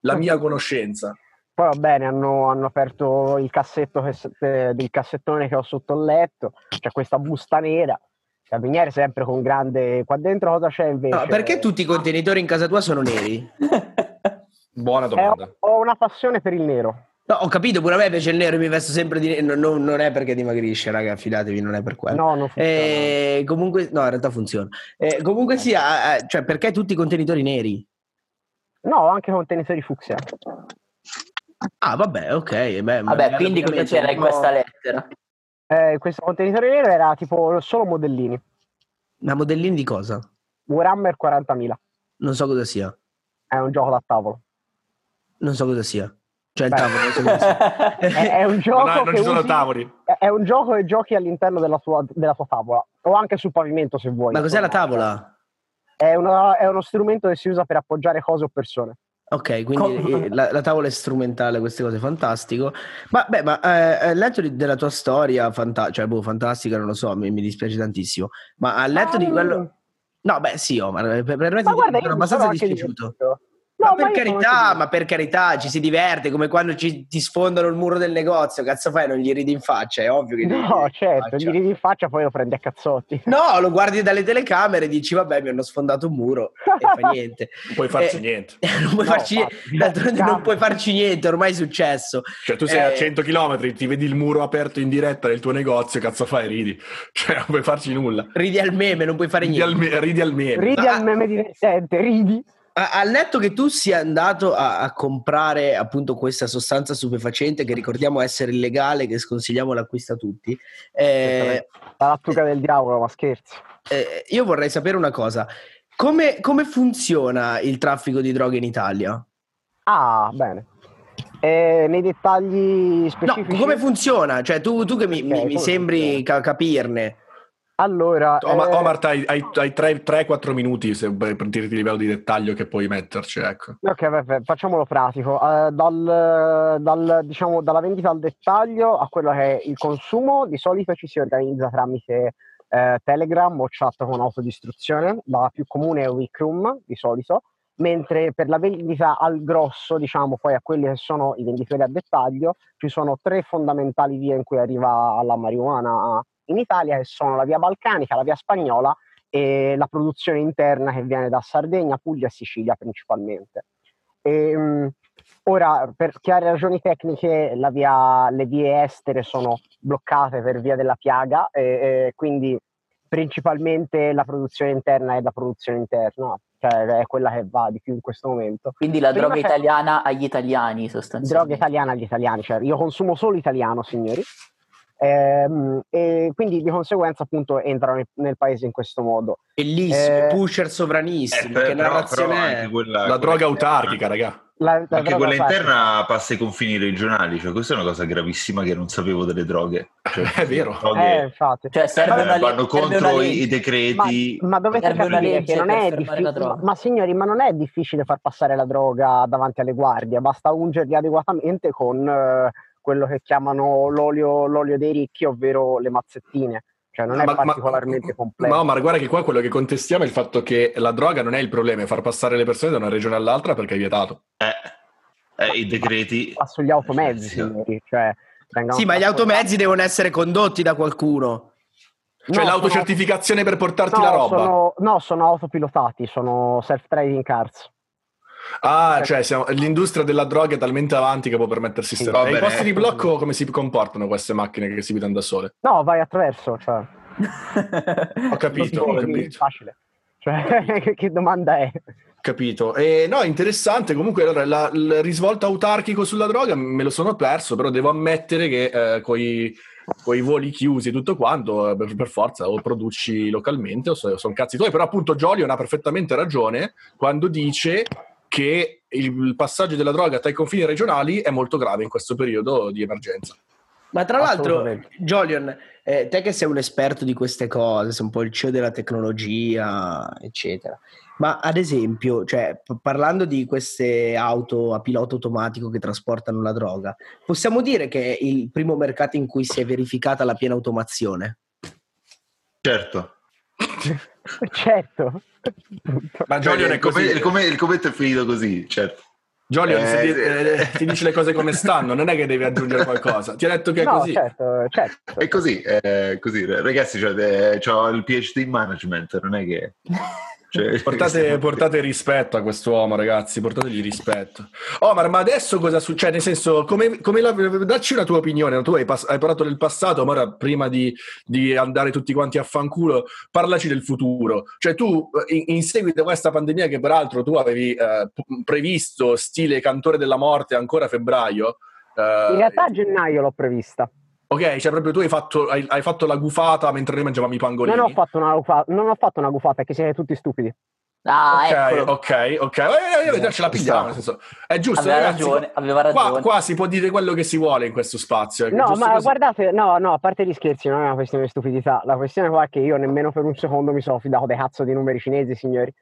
la mia conoscenza.
Poi va bene, hanno, hanno aperto il cassetto che eh, del cassettone che ho sotto il letto, c'è questa busta nera, carabiniere sempre con grande... Qua dentro cosa c'è invece?
No, perché tutti i contenitori in casa tua sono neri? [LAUGHS]
Buona
Eh,
domanda.
ho, ho una passione per il nero.
No, ho capito, pure a me piace il nero, mi vesto sempre di nero. No, no, non è perché dimagrisce, raga, fidatevi, non è per quello.
No, non funziona.
Eh, comunque, no, in realtà funziona. Eh, comunque sia, eh, cioè, perché tutti i contenitori neri?
No, anche contenitori fucsia.
Ah, vabbè, ok. Beh, ma-
Vabbè, quindi cosa c'era in questa lettera?
Eh, questo contenitore nero era tipo solo modellini.
Ma modellini di cosa?
Warhammer 40.000.
Non so cosa sia.
È un gioco da tavolo.
Non so cosa sia. Cioè, il tavolo. [LAUGHS]
È, è un [LAUGHS] gioco
Non, non
che
ci sono
usi-
tavoli.
È, un gioco che giochi all'interno della tua, della tua tavola. O anche sul pavimento se vuoi.
Ma cos'è la tavola?
È, una- è uno strumento che si usa per appoggiare cose o persone.
Ok, quindi eh, la, la tavola è strumentale, queste cose, fantastico. Ma, beh, ma eh, eh, letto di- della tua storia, fanta- cioè, boh, fantastica, non lo so, mi, mi dispiace tantissimo. Ma a letto di
Ah,
quello... No, beh, sì, Omar, per, per me
Ma guarda,
sono abbastanza dispiaciuto.
divertito.
Ma
No,
per
io sono
carità, ma per carità, ci si diverte, come quando ci- ti sfondano il muro del negozio, cazzo fai, non gli ridi in faccia, è ovvio che
No, certo, gli ridi in faccia poi lo prendi a cazzotti.
No, lo guardi dalle telecamere e dici, vabbè, mi hanno sfondato un muro e fa niente. [LAUGHS]
Non puoi farci
Eh,
niente. [LAUGHS]
non puoi
No,
farci
ma-
niente, d'altronde non puoi farci niente, ormai è successo.
Cioè, tu sei a
Eh,
100 km, ti vedi il muro aperto in diretta nel tuo negozio, cazzo fai? Ridi. [LAUGHS] Cioè, non puoi farci nulla.
Ridi al meme, non puoi fare
Ridi
niente.
al, me- ridi al meme.
Ridi
Ah.
al meme divertente, ridi.
Al netto che tu sia andato a, a comprare appunto questa sostanza stupefacente che ricordiamo essere illegale, che sconsigliamo l'acquisto a tutti, eh,
La lattuga del diavolo, ma scherzi.
eh, io vorrei sapere una cosa. Come, come funziona il traffico di droghe in Italia?
Ah, bene. Eh, nei dettagli
No,
specifici.
come funziona? Cioè, tu, tu che mi, mi-
Ok,
mi
come
sembri
funziona?
ca- capirne.
Allora,
Omar,
eh,
Omar, hai, hai, hai 3-4 minuti se, per dirti il livello di dettaglio che puoi metterci, ecco.
Ok, vabbè, facciamolo pratico. Eh, dal, dal- diciamo, dalla vendita al dettaglio a quello che è il consumo, di solito ci si organizza tramite eh, Telegram o chat con autodistruzione. La più comune è Wickroom, di solito, mentre per la vendita al grosso, diciamo, poi a quelli che sono i venditori a dettaglio, ci sono tre fondamentali vie in cui arriva alla marijuana in Italia, che sono la via balcanica, la via spagnola e la produzione interna che viene da Sardegna, Puglia e Sicilia principalmente. Ehm, ora, per chiare ragioni tecniche, la via- le vie estere sono bloccate per via della piaga, e, e quindi principalmente la produzione interna è la produzione interna, cioè è quella che va di più in questo momento.
Quindi la
Prima
droga italiana agli italiani
Droga
sostanzialmente.
italiana agli italiani, cioè io consumo solo italiano, signori. Ehm, e quindi di conseguenza appunto entrano nel, nel paese in questo modo.
Bellissimo,
Eh,
pusher
Eh,
sovranissimo.
per-
che
però-
narrazione
però quella-
La
quella
droga autarchica, raga.
la, la
Anche quella interna passa ai confini regionali, cioè questa è una cosa gravissima che non sapevo delle droghe. Cioè, [LAUGHS]
È vero.
droghe,
Eh, infatti.
Cioè, serve
eh,
una,
vanno
serve
contro
una
i, i
legge.
Ma,
decreti.
ma dovete capire che non è difficile, ma, ma signori, ma non è difficile far passare la droga davanti alle guardie, basta ungerli adeguatamente con eh, quello che chiamano l'olio, l'olio dei ricchi, ovvero le mazzettine. Cioè non è
Ma- ma-
particolarmente complesso.
No, ma guarda che qua quello che contestiamo è il fatto che la droga non è il problema, è far passare le persone da una regione all'altra perché è vietato.
Eh, eh, I decreti.
Ma sugli automezzi,
Sì.
signori. Cioè,
Sì, ma gli automezzi devono essere condotti da qualcuno.
Cioè
No,
l'autocertificazione per portarti
sono-
la
no,
roba.
Sono, no, sono autopilotati, sono self-driving cars.
Ah, cioè siamo- l'industria della droga è talmente avanti che può permettersi
Sì.
robe. E I posti di blocco come si comportano queste macchine che si guidano da sole?
No, vai attraverso, cioè.
Ho capito, ho capito.
Facile. Cioè, [LAUGHS] che- domanda è?
Capito. E no, interessante. Comunque, allora, la- il risvolto autarchico sulla droga me lo sono perso, però devo ammettere che eh, coi, coi voli chiusi e tutto quanto, eh, per, per forza, o produci localmente o so- sono cazzi tuoi. Però appunto Jolion ha perfettamente ragione quando dice che il, passaggio della droga tra i confini regionali è molto grave in questo periodo di emergenza.
Ma tra l'altro. Jolion, eh, te che sei un esperto di queste cose, sei un po' il CEO della tecnologia, eccetera. Ma ad esempio, cioè, p- parlando di queste auto a pilota automatico che trasportano la droga, possiamo dire che è il primo mercato in cui si è verificata la piena automazione?
Certo. [LAUGHS]
certo.
Ma Jolion è
il, come-
così.
il come- il commento è finito così, certo.
Jolion
Eh,
di-
sì.
eh, ti dice le cose come stanno, non è che devi aggiungere qualcosa. Ti ha detto che è
no,
così.
certo, certo.
È così, è così. ragazzi, cioè, eh, ho il PhD in management, non è che... [LAUGHS] cioè, [LAUGHS]
Portate, portate rispetto a quest'uomo, ragazzi, portategli rispetto. Omar, ma adesso cosa succede? Nel senso, come, come la- dacci una tua opinione. Tu hai, pass- hai parlato del passato, ma ora prima di, di andare tutti quanti a fanculo, parlaci del futuro. Cioè, tu, in, in seguito a questa pandemia, che peraltro tu avevi eh, previsto, stile Cantore della Morte, ancora a febbraio. eh,
In realtà a gennaio l'ho prevista.
Ok, cioè proprio tu hai fatto, hai, hai fatto la gufata mentre noi mangiavamo i pangolini.
Non ho fatto una gufata, non ho fatto una gufata perché siete tutti stupidi.
Ah,
Ok,
eccolo.
ok, ok. Eh, eh, eh, ce la pigliamo, nel senso, è giusto,
Aveva
ragazzi,
ragione, aveva
qua,
ragione.
qua si può dire quello che si vuole in questo spazio. ecco,
No, ma
così.
guardate, no, no, a parte gli scherzi, non è una questione di stupidità. La questione qua è che io nemmeno per un secondo mi sono fidato dei cazzo di numeri cinesi, signori.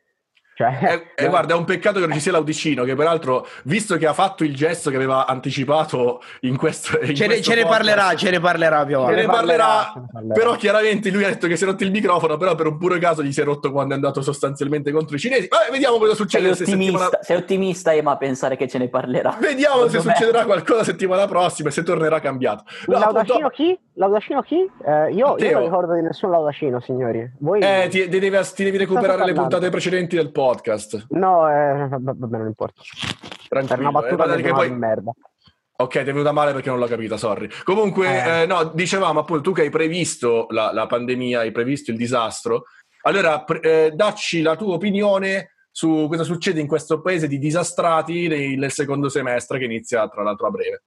Cioè,
Eh, eh, guarda, è un peccato che non ci sia l'Audicino, che peraltro, visto che ha fatto il gesto che aveva anticipato in questo. in
Ce ne,
questo
ce ne parlerà, ce ne parlerà più
Ce
avanti.
ne parlerà,
ce ne parlerà.
però chiaramente lui ha detto che si è rotto il microfono, però per un puro caso gli si è rotto quando è andato sostanzialmente contro i cinesi. Vabbè, vediamo cosa
Sei
succede se settimana...
ottimista, sei ottimista, Ema, a pensare che ce ne parlerà.
Vediamo se
me-
succederà qualcosa settimana prossima e se tornerà cambiato. No,
L'audacino
appunto-
chi? L'audacino chi? Eh, io, io non ricordo di nessun laudacino, signori. Voi...
Eh, ti, ti devi, ti devi recuperare le puntate precedenti del podcast.
No, eh, vabbè, non importa. Per
Tranquillo.
una
eh,
battuta
guarda
che poi... merda.
Ok, ti è venuta male perché non l'ho capita, sorry. Comunque,
Eh.
eh, no, dicevamo appunto, tu che hai previsto la, la pandemia, hai previsto il disastro, allora pre- eh, dacci la tua opinione su cosa succede in questo paese di disastrati nel, nel secondo semestre che inizia tra l'altro a breve.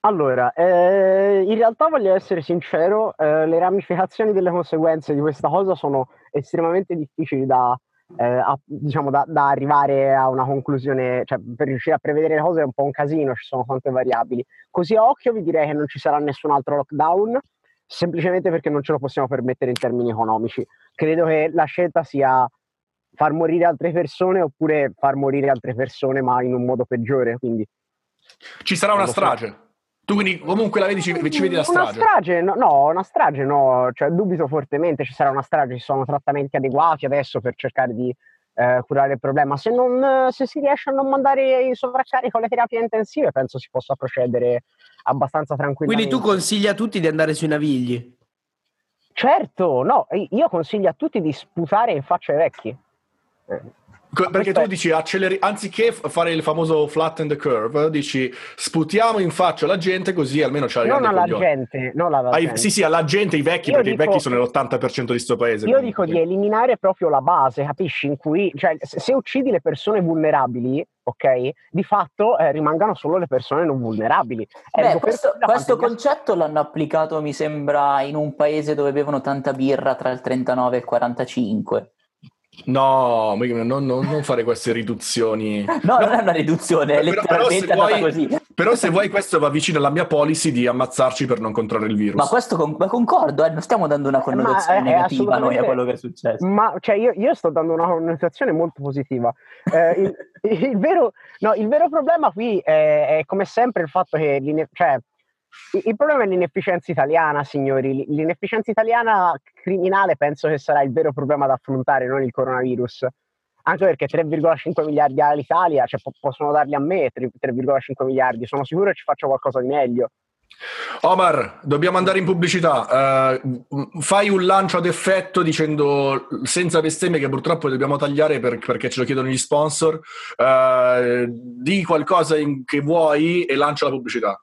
Allora, eh, in realtà voglio essere sincero, eh, le ramificazioni delle conseguenze di questa cosa sono estremamente difficili da, eh, a- diciamo, da, da arrivare a una conclusione, cioè per riuscire a prevedere le cose è un po' un casino, ci sono tante variabili. Così a occhio vi direi che non ci sarà nessun altro lockdown, semplicemente perché non ce lo possiamo permettere in termini economici. Credo che la scelta sia far morire altre persone oppure far morire altre persone ma in un modo peggiore, quindi
Ci sarà una strage. Tu quindi comunque la vedi, ci, ci vedi la
Una
strage.
strage, no, no, una strage no, cioè dubito fortemente ci sarà una strage, ci sono trattamenti adeguati adesso per cercare di eh, curare il problema. Se, non, se si riesce a non mandare in sovraccarico le terapie intensive, penso si possa procedere abbastanza
Quindi
tranquillamente.
tu consigli a tutti di andare sui navigli.
Certo, no, io consiglio a tutti di sputare in faccia ai vecchi. Eh,
Perché
Questo
tu dici acceleri, anziché fare il famoso flatten the curve, dici sputiamo in faccia alla gente così almeno c'ha
non
grande
alla
coglione.
gente, non alla
Ai-
gente.
sì, sì, alla gente, i vecchi,
Io
perché i
dico-
vecchi sono l'80% di sto paese.
Io
quindi-
dico di eliminare proprio la base, capisci? In cui, cioè, se, uccidi le persone vulnerabili, ok, di fatto eh, rimangano solo le persone non vulnerabili.
Beh,
Ergo, per
questo,
la
questo concetto l'hanno applicato, mi sembra, in un paese dove bevono tanta birra tra il 39 e il 45.
No, non, non- non fare queste riduzioni.
No, non è una riduzione, è
Però- però se
letteralmente andata
vuoi-
così.
Però se vuoi questo va vicino alla mia policy di ammazzarci per non contrarre il virus.
Ma questo con- ma concordo, eh, non stiamo dando una connotazione
è
negativa noi a quello che è successo.
Ma cioè, io, io sto dando una connotazione molto positiva. Eh, il, [LAUGHS] il vero, no, il vero problema qui è, è, come sempre il fatto che l'ine- cioè, il, problema è l'inefficienza italiana, signori. L'inefficienza italiana criminale penso che sarà il vero problema da affrontare, non il coronavirus. Anche perché 3,5 miliardi all'Italia, cioè, po- possono darli a me 3 3,5 miliardi. Sono sicuro che ci faccio qualcosa di meglio.
Omar, dobbiamo andare in pubblicità. Eh, fai un lancio ad effetto dicendo senza bestemmie che purtroppo dobbiamo tagliare per- perché ce lo chiedono gli sponsor. Eh, di qualcosa in- che vuoi e lancia la pubblicità.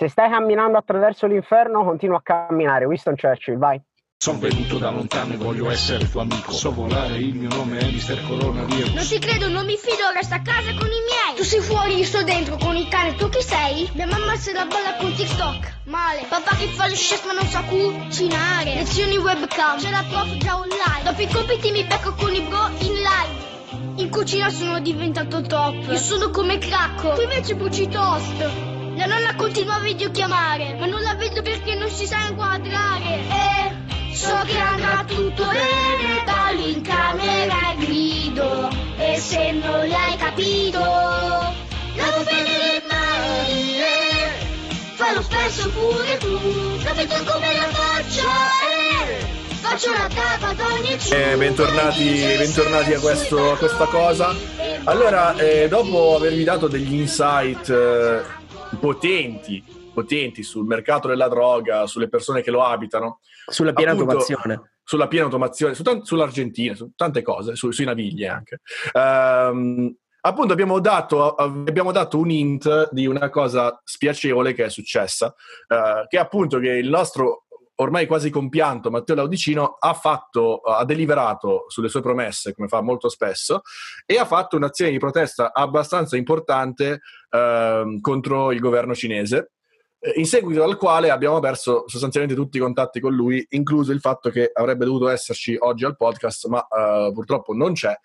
Se stai camminando attraverso l'inferno, continua a camminare. Winston Churchill, vai.
Sono venuto da lontano e voglio essere tuo amico. So volare, il mio nome è Mister Coronavirus.
Non ti credo, non mi fido, resta a casa con i miei. Tu sei fuori, io sto dentro con il cane, tu chi sei? Mia mamma se la balla con TikTok. Male. Papà che fa lo chef ma non sa cucinare. Lezioni webcam, c'è la prof già online. Dopo i compiti mi becco con i bro in live. In cucina sono diventato top. Io sono come cracco, tu invece bruci toast. La nonna continua a videochiamare, ma non la vedo perché non si sa inquadrare. E so che andrà tutto bene, ballo in camera e grido. E se non l'hai capito, lavo bene le mani. Fallo spesso pure tu, lo vedo come la faccio ogni
Eh, bentornati, bentornati a, questo- a questa cosa. Allora, eh, dopo avervi dato degli insight eh, potenti, potenti sul mercato della droga, sulle persone che lo abitano,
Sulla piena
Appunto,
automazione.
sulla piena automazione, su tan- sull'Argentina, su tante cose, su- sui navigli anche. Ehm, appunto abbiamo dato, abbiamo dato un hint di una cosa spiacevole che è successa, eh, che è appunto che il nostro ormai quasi compianto Matteo Laudicino ha fatto, ha deliberato sulle sue promesse, come fa molto spesso, e ha fatto un'azione di protesta abbastanza importante ehm, contro il governo cinese, eh, in seguito al quale abbiamo perso sostanzialmente tutti i contatti con lui, incluso il fatto che avrebbe dovuto esserci oggi al podcast, ma eh, purtroppo non c'è.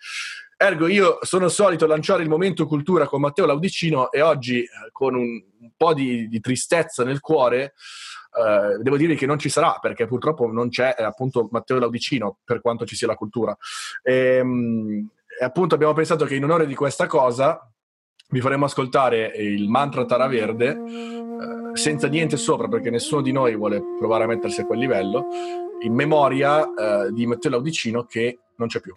Ergo, io sono solito lanciare il momento cultura con Matteo Laudicino e oggi, eh, con un, un po' di, di tristezza nel cuore, eh, devo dire che non ci sarà perché purtroppo non c'è eh, appunto Matteo Laudicino per quanto ci sia la cultura. Ehm, E, appunto abbiamo pensato che in onore di questa cosa vi faremo ascoltare il mantra Tara Verde eh, senza niente sopra perché nessuno di noi vuole provare a mettersi a quel livello in memoria eh, di Matteo Laudicino che non c'è più.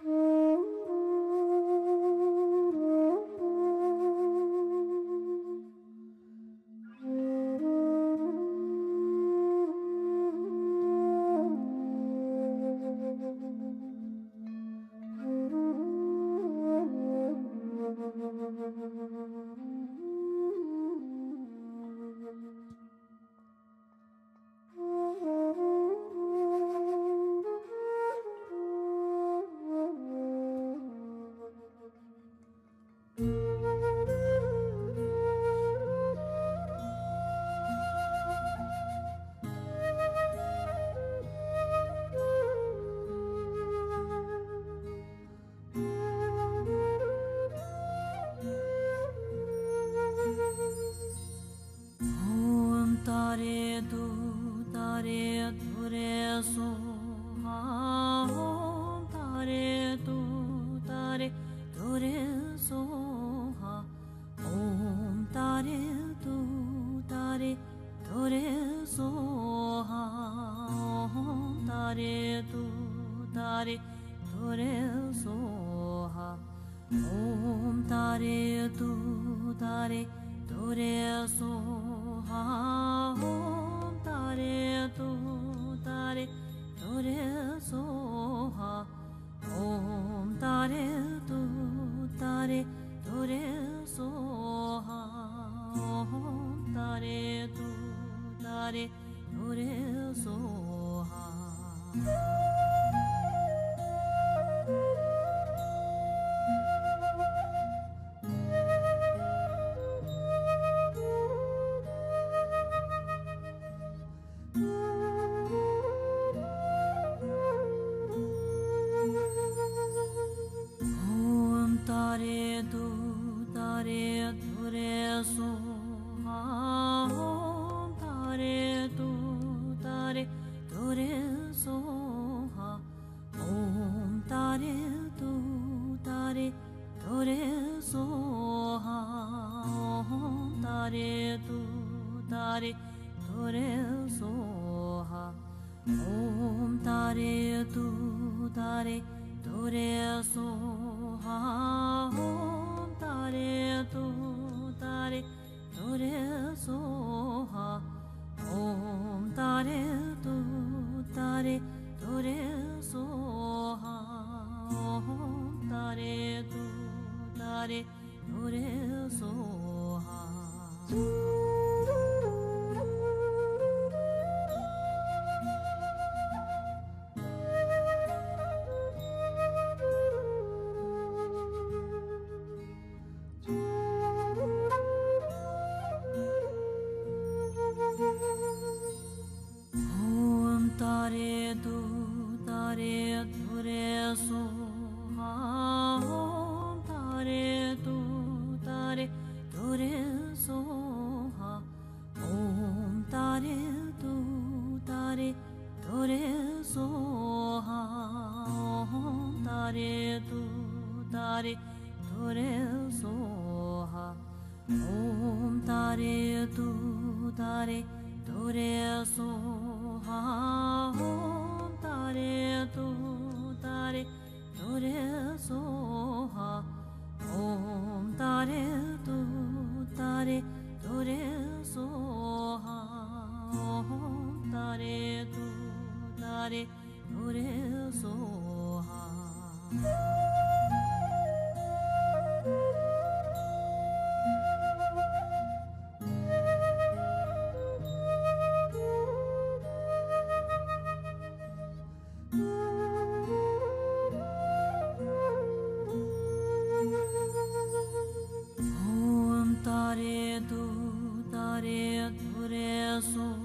preso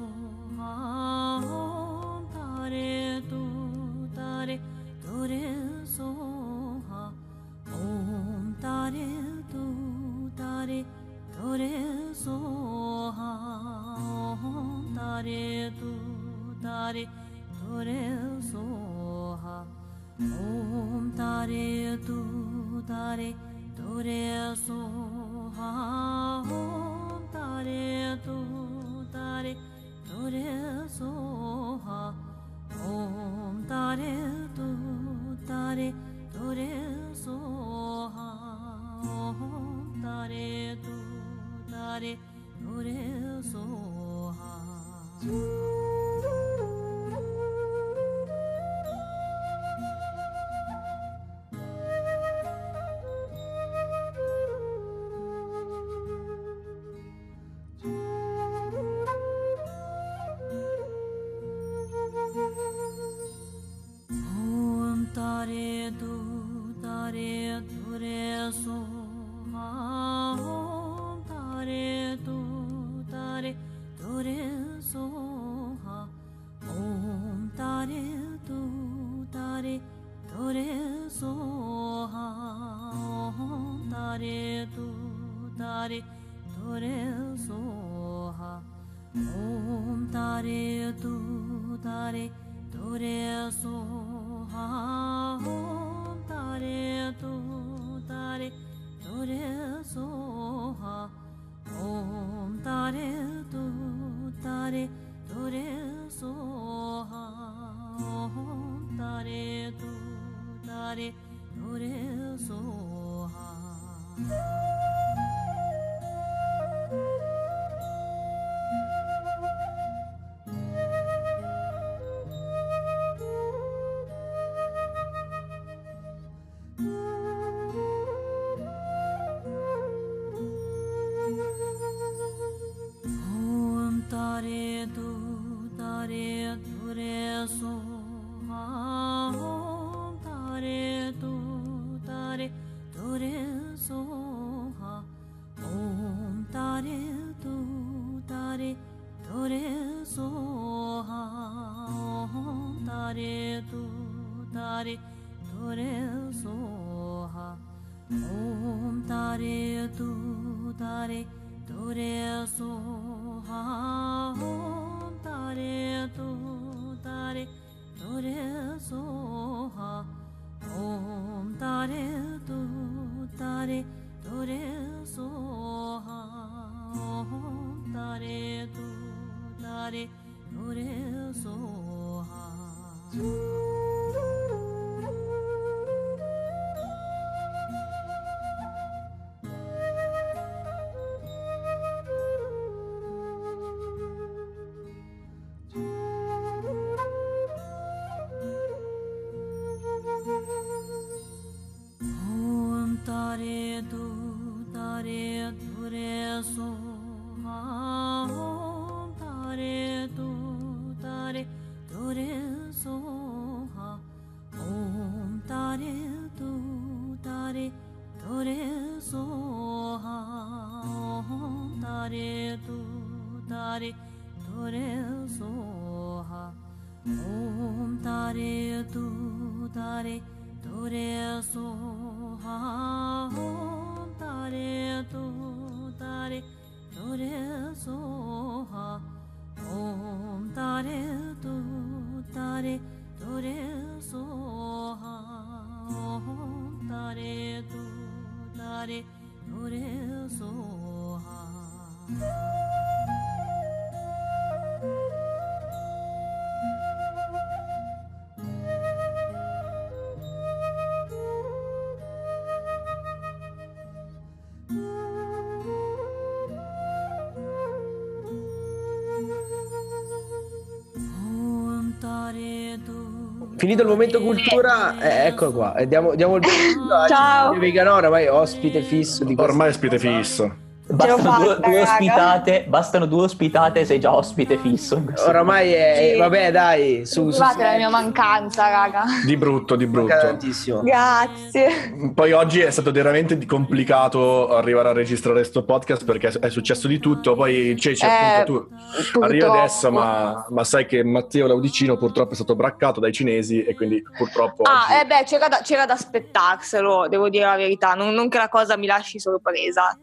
Finito il momento cultura, eh, eccolo qua. E diamo, diamo il benvenuto a
Ciao.
Veganora, ormai ospite fisso di
Ormai ospite fisso.
Bastano
fatta,
due, due ospitate, bastano due ospitate e sei già ospite fisso.
Oramai è...
Sì.
Vabbè dai, su, su,
Scusate la mia mancanza, raga.
Di brutto, di brutto.
tantissimo.
Grazie.
Poi oggi è stato veramente complicato arrivare a registrare questo podcast perché è successo di tutto. Poi Ceci,
Eh,
appunto, tu arrivi adesso, ma, ma sai che Matteo Laudicino purtroppo è stato braccato dai cinesi e quindi purtroppo
Ah,
oggi-
eh beh, c'era da, c'era da aspettarselo, devo dire la verità. Non, non che la cosa mi lasci sorpresa.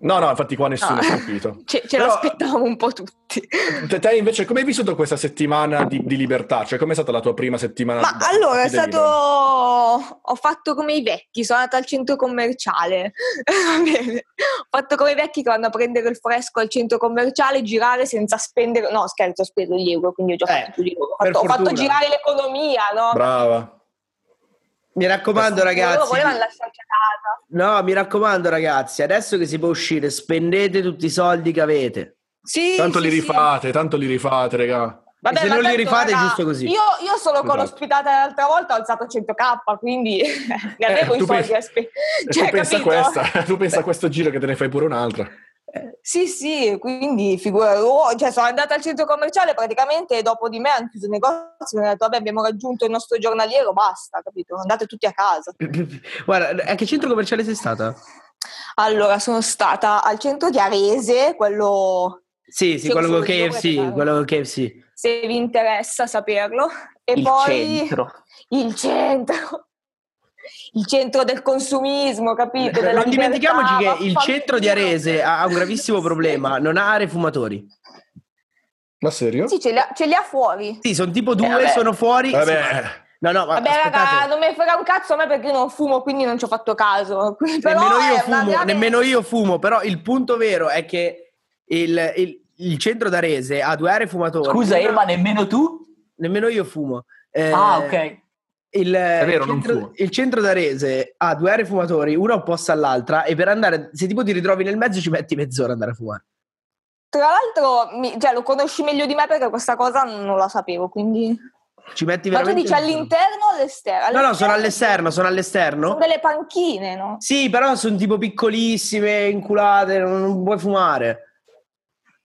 No, no, infatti qua nessuno
No.
è capito. [LAUGHS]
Ce, ce
Però-
l'aspettavamo un po' tutti.
Te, te invece come hai vissuto questa settimana di, di libertà? Cioè com'è stata la tua prima settimana?
Ma
di-
allora è stato.
libero?
Ho fatto come i vecchi, sono andata al centro commerciale. [LAUGHS] Va bene. Ho fatto come i vecchi che vanno a prendere il fresco al centro commerciale, girare senza spendere. No, scherzo, ho speso gli euro, quindi ho già
Eh,
fatto di loro. Ho fatto, ho fatto girare l'economia, no?
Brava.
Mi raccomando ragazzi,
volevano lasciarci a casa.
no, mi raccomando ragazzi, adesso che si può uscire, spendete tutti i soldi che avete.
Sì,
Tanto
sì,
li
sì.
rifate, tanto li rifate, raga.
Vabbè,
se non li
tanto,
rifate è
raga,
giusto così.
Io, io solo con
Esatto.
l'ospitata l'altra volta ho alzato 100k, quindi ne [LAUGHS] avevo
Eh,
i
tu
soldi
pensi-
a spe- cioè,
tu pensa questa, [LAUGHS] tu pensa a questo giro che te ne fai pure un'altra.
Sì, sì, quindi figura, oh, cioè sono andata al centro commerciale praticamente e dopo di me hanno chiuso il negozio hanno detto vabbè abbiamo raggiunto il nostro giornaliero, basta, capito? Andate tutti a casa. [LAUGHS]
Guarda, a che centro commerciale sei stata?
Allora sono stata al centro di Arese, quello
Sì, sì, quello con KFC, quello con KFC.
se vi interessa saperlo. E
Il
poi
centro.
il centro. Il centro del consumismo, capito? Della
Non dimentichiamoci
libertà,
che il centro di Arese ha un gravissimo [LAUGHS] problema, non ha aree fumatori.
Ma serio?
Sì, ce li ha, ce li ha fuori.
Sì, sono tipo due,
vabbè.
sono fuori.
Vabbè.
Sì, No, no, ma
Vabbè,
aspettate.
raga, non mi frega un cazzo a me perché io non fumo, quindi non ci ho fatto caso. [LAUGHS] Però
nemmeno io
è una
fumo,
grave-
nemmeno io fumo, però il punto vero è che il, il- il centro d'Arese ha due aree fumatori.
Scusa, Emma, nemmeno tu?
Nemmeno io fumo. Eh,
Ah, ok.
Il,
vero,
centro, il centro d'Arese ha due aree fumatori, una opposta all'altra, e per andare, se tipo ti ritrovi nel mezzo, ci metti mezz'ora ad andare a fumare.
Tra l'altro, mi- cioè, lo conosci meglio di me perché questa cosa non la sapevo, quindi...
Ci metti
Ma tu dici all'interno o all'esterno?
No, no, sono all'esterno, sono all'esterno.
Sono delle panchine, no?
Sì, però sono tipo piccolissime, inculate, non, non puoi fumare.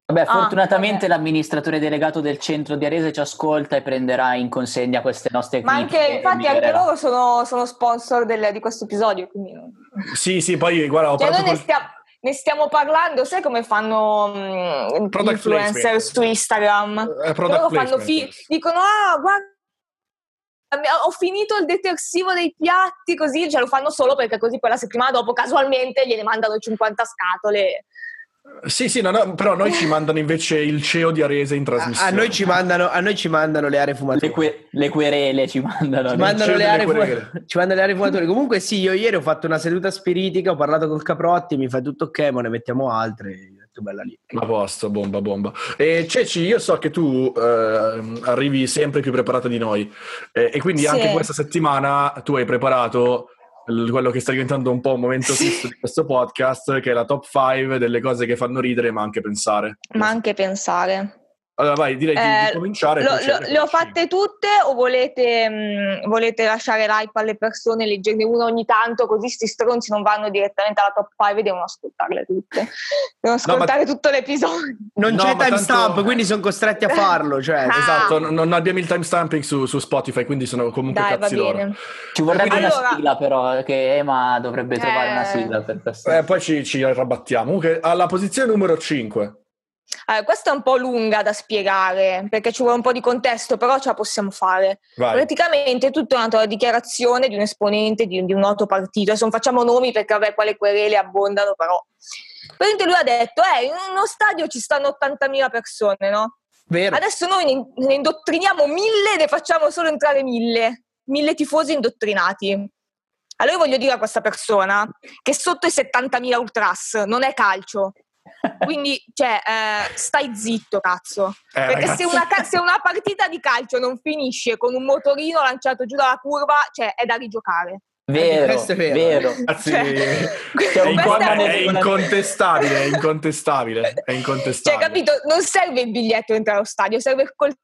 Vabbè,
Ah,
fortunatamente
vabbè.
l'amministratore delegato del centro di Arese ci ascolta e prenderà in consegna queste nostre
Ma
critiche
anche,
e
infatti, anche loro sono, sono sponsor del- di questo episodio, quindi... [LAUGHS]
Sì, sì, poi guarda, ho
Cioè,
parlato
noi ne
col...
stiamo, ne stiamo parlando, sai come fanno mm, gli
Product
influencer
placement.
su Instagram?
Eh, product
Loro fanno fi- dicono, ah, guarda, ho finito il detersivo dei piatti, così, cioè lo fanno solo perché così poi la settimana dopo casualmente gliene mandano 50 scatole.
Sì, sì, no, no, però noi ci mandano invece il CEO di Arese in trasmissione.
a noi ci mandano, a noi ci mandano le aree fumatori.
Le, que- le querele ci mandano.
Ci
no?
mandano,
cielo
le aree
querele.
fu- ci mandano le aree fumatori. [LAUGHS] Comunque, sì, io ieri ho fatto una seduta spiritica, ho parlato col Caprotti, mi fa tutto ok, ma ne mettiamo altre. bella lì.
A posto, bomba, bomba. E Ceci, io so che tu eh, arrivi sempre più preparata di noi eh, e quindi
Sì.
anche questa settimana tu hai preparato quello che sta diventando un po' un momento fisso di questo podcast, che è la top 5 delle cose che fanno ridere ma anche pensare.
Ma anche pensare.
Allora vai, direi di, di
Eh,
cominciare.
Lo- lo- le ho fatte tutte o volete, mh, volete lasciare l'hype alle persone, leggerne una ogni tanto, così sti stronzi non vanno direttamente alla top 5 e devono ascoltarle tutte. Devono ascoltare tutto l'episodio.
Non
No,
c'è timestamp,
tanto-
quindi sono costretti a farlo. Cioè, [LAUGHS]
Ah.
Esatto, non, non abbiamo il timestamping su, su Spotify, quindi sono comunque
Dai,
cazzi loro.
Ci vorrebbe
Allora-
una sigla però, che Ema dovrebbe trovare una
Eh.
sigla per questo.
Eh, poi ci, ci arrabattiamo. Comunque, alla posizione numero 5.
Allora, questa è un po' lunga da spiegare perché ci vuole un po' di contesto, però ce la possiamo fare.
Vai.
Praticamente è tutta una dichiarazione di un esponente di, di un noto partito. Adesso non facciamo nomi perché vabbè, qua le querele abbondano, però. Praticamente lui ha detto, eh, in uno stadio ci stanno 80.000 persone, no?
Vero.
Adesso noi ne, ne indottriniamo mille e ne facciamo solo entrare mille. Mille tifosi indottrinati. Allora io voglio dire a questa persona che sotto i 70.000 ultras non è calcio. Quindi, cioè, eh, stai zitto, cazzo.
Eh,
Perché se una, se una partita di calcio non finisce con un motorino lanciato giù dalla curva, cioè, è da rigiocare.
Vero,
questo è vero.
vero.
Ragazzi,
Cioè,
è, inco-
è-
è incontestabile, è incontestabile, è
Cioè,
incontestabile.
capito? Non serve il biglietto per entrare allo stadio, serve il coltello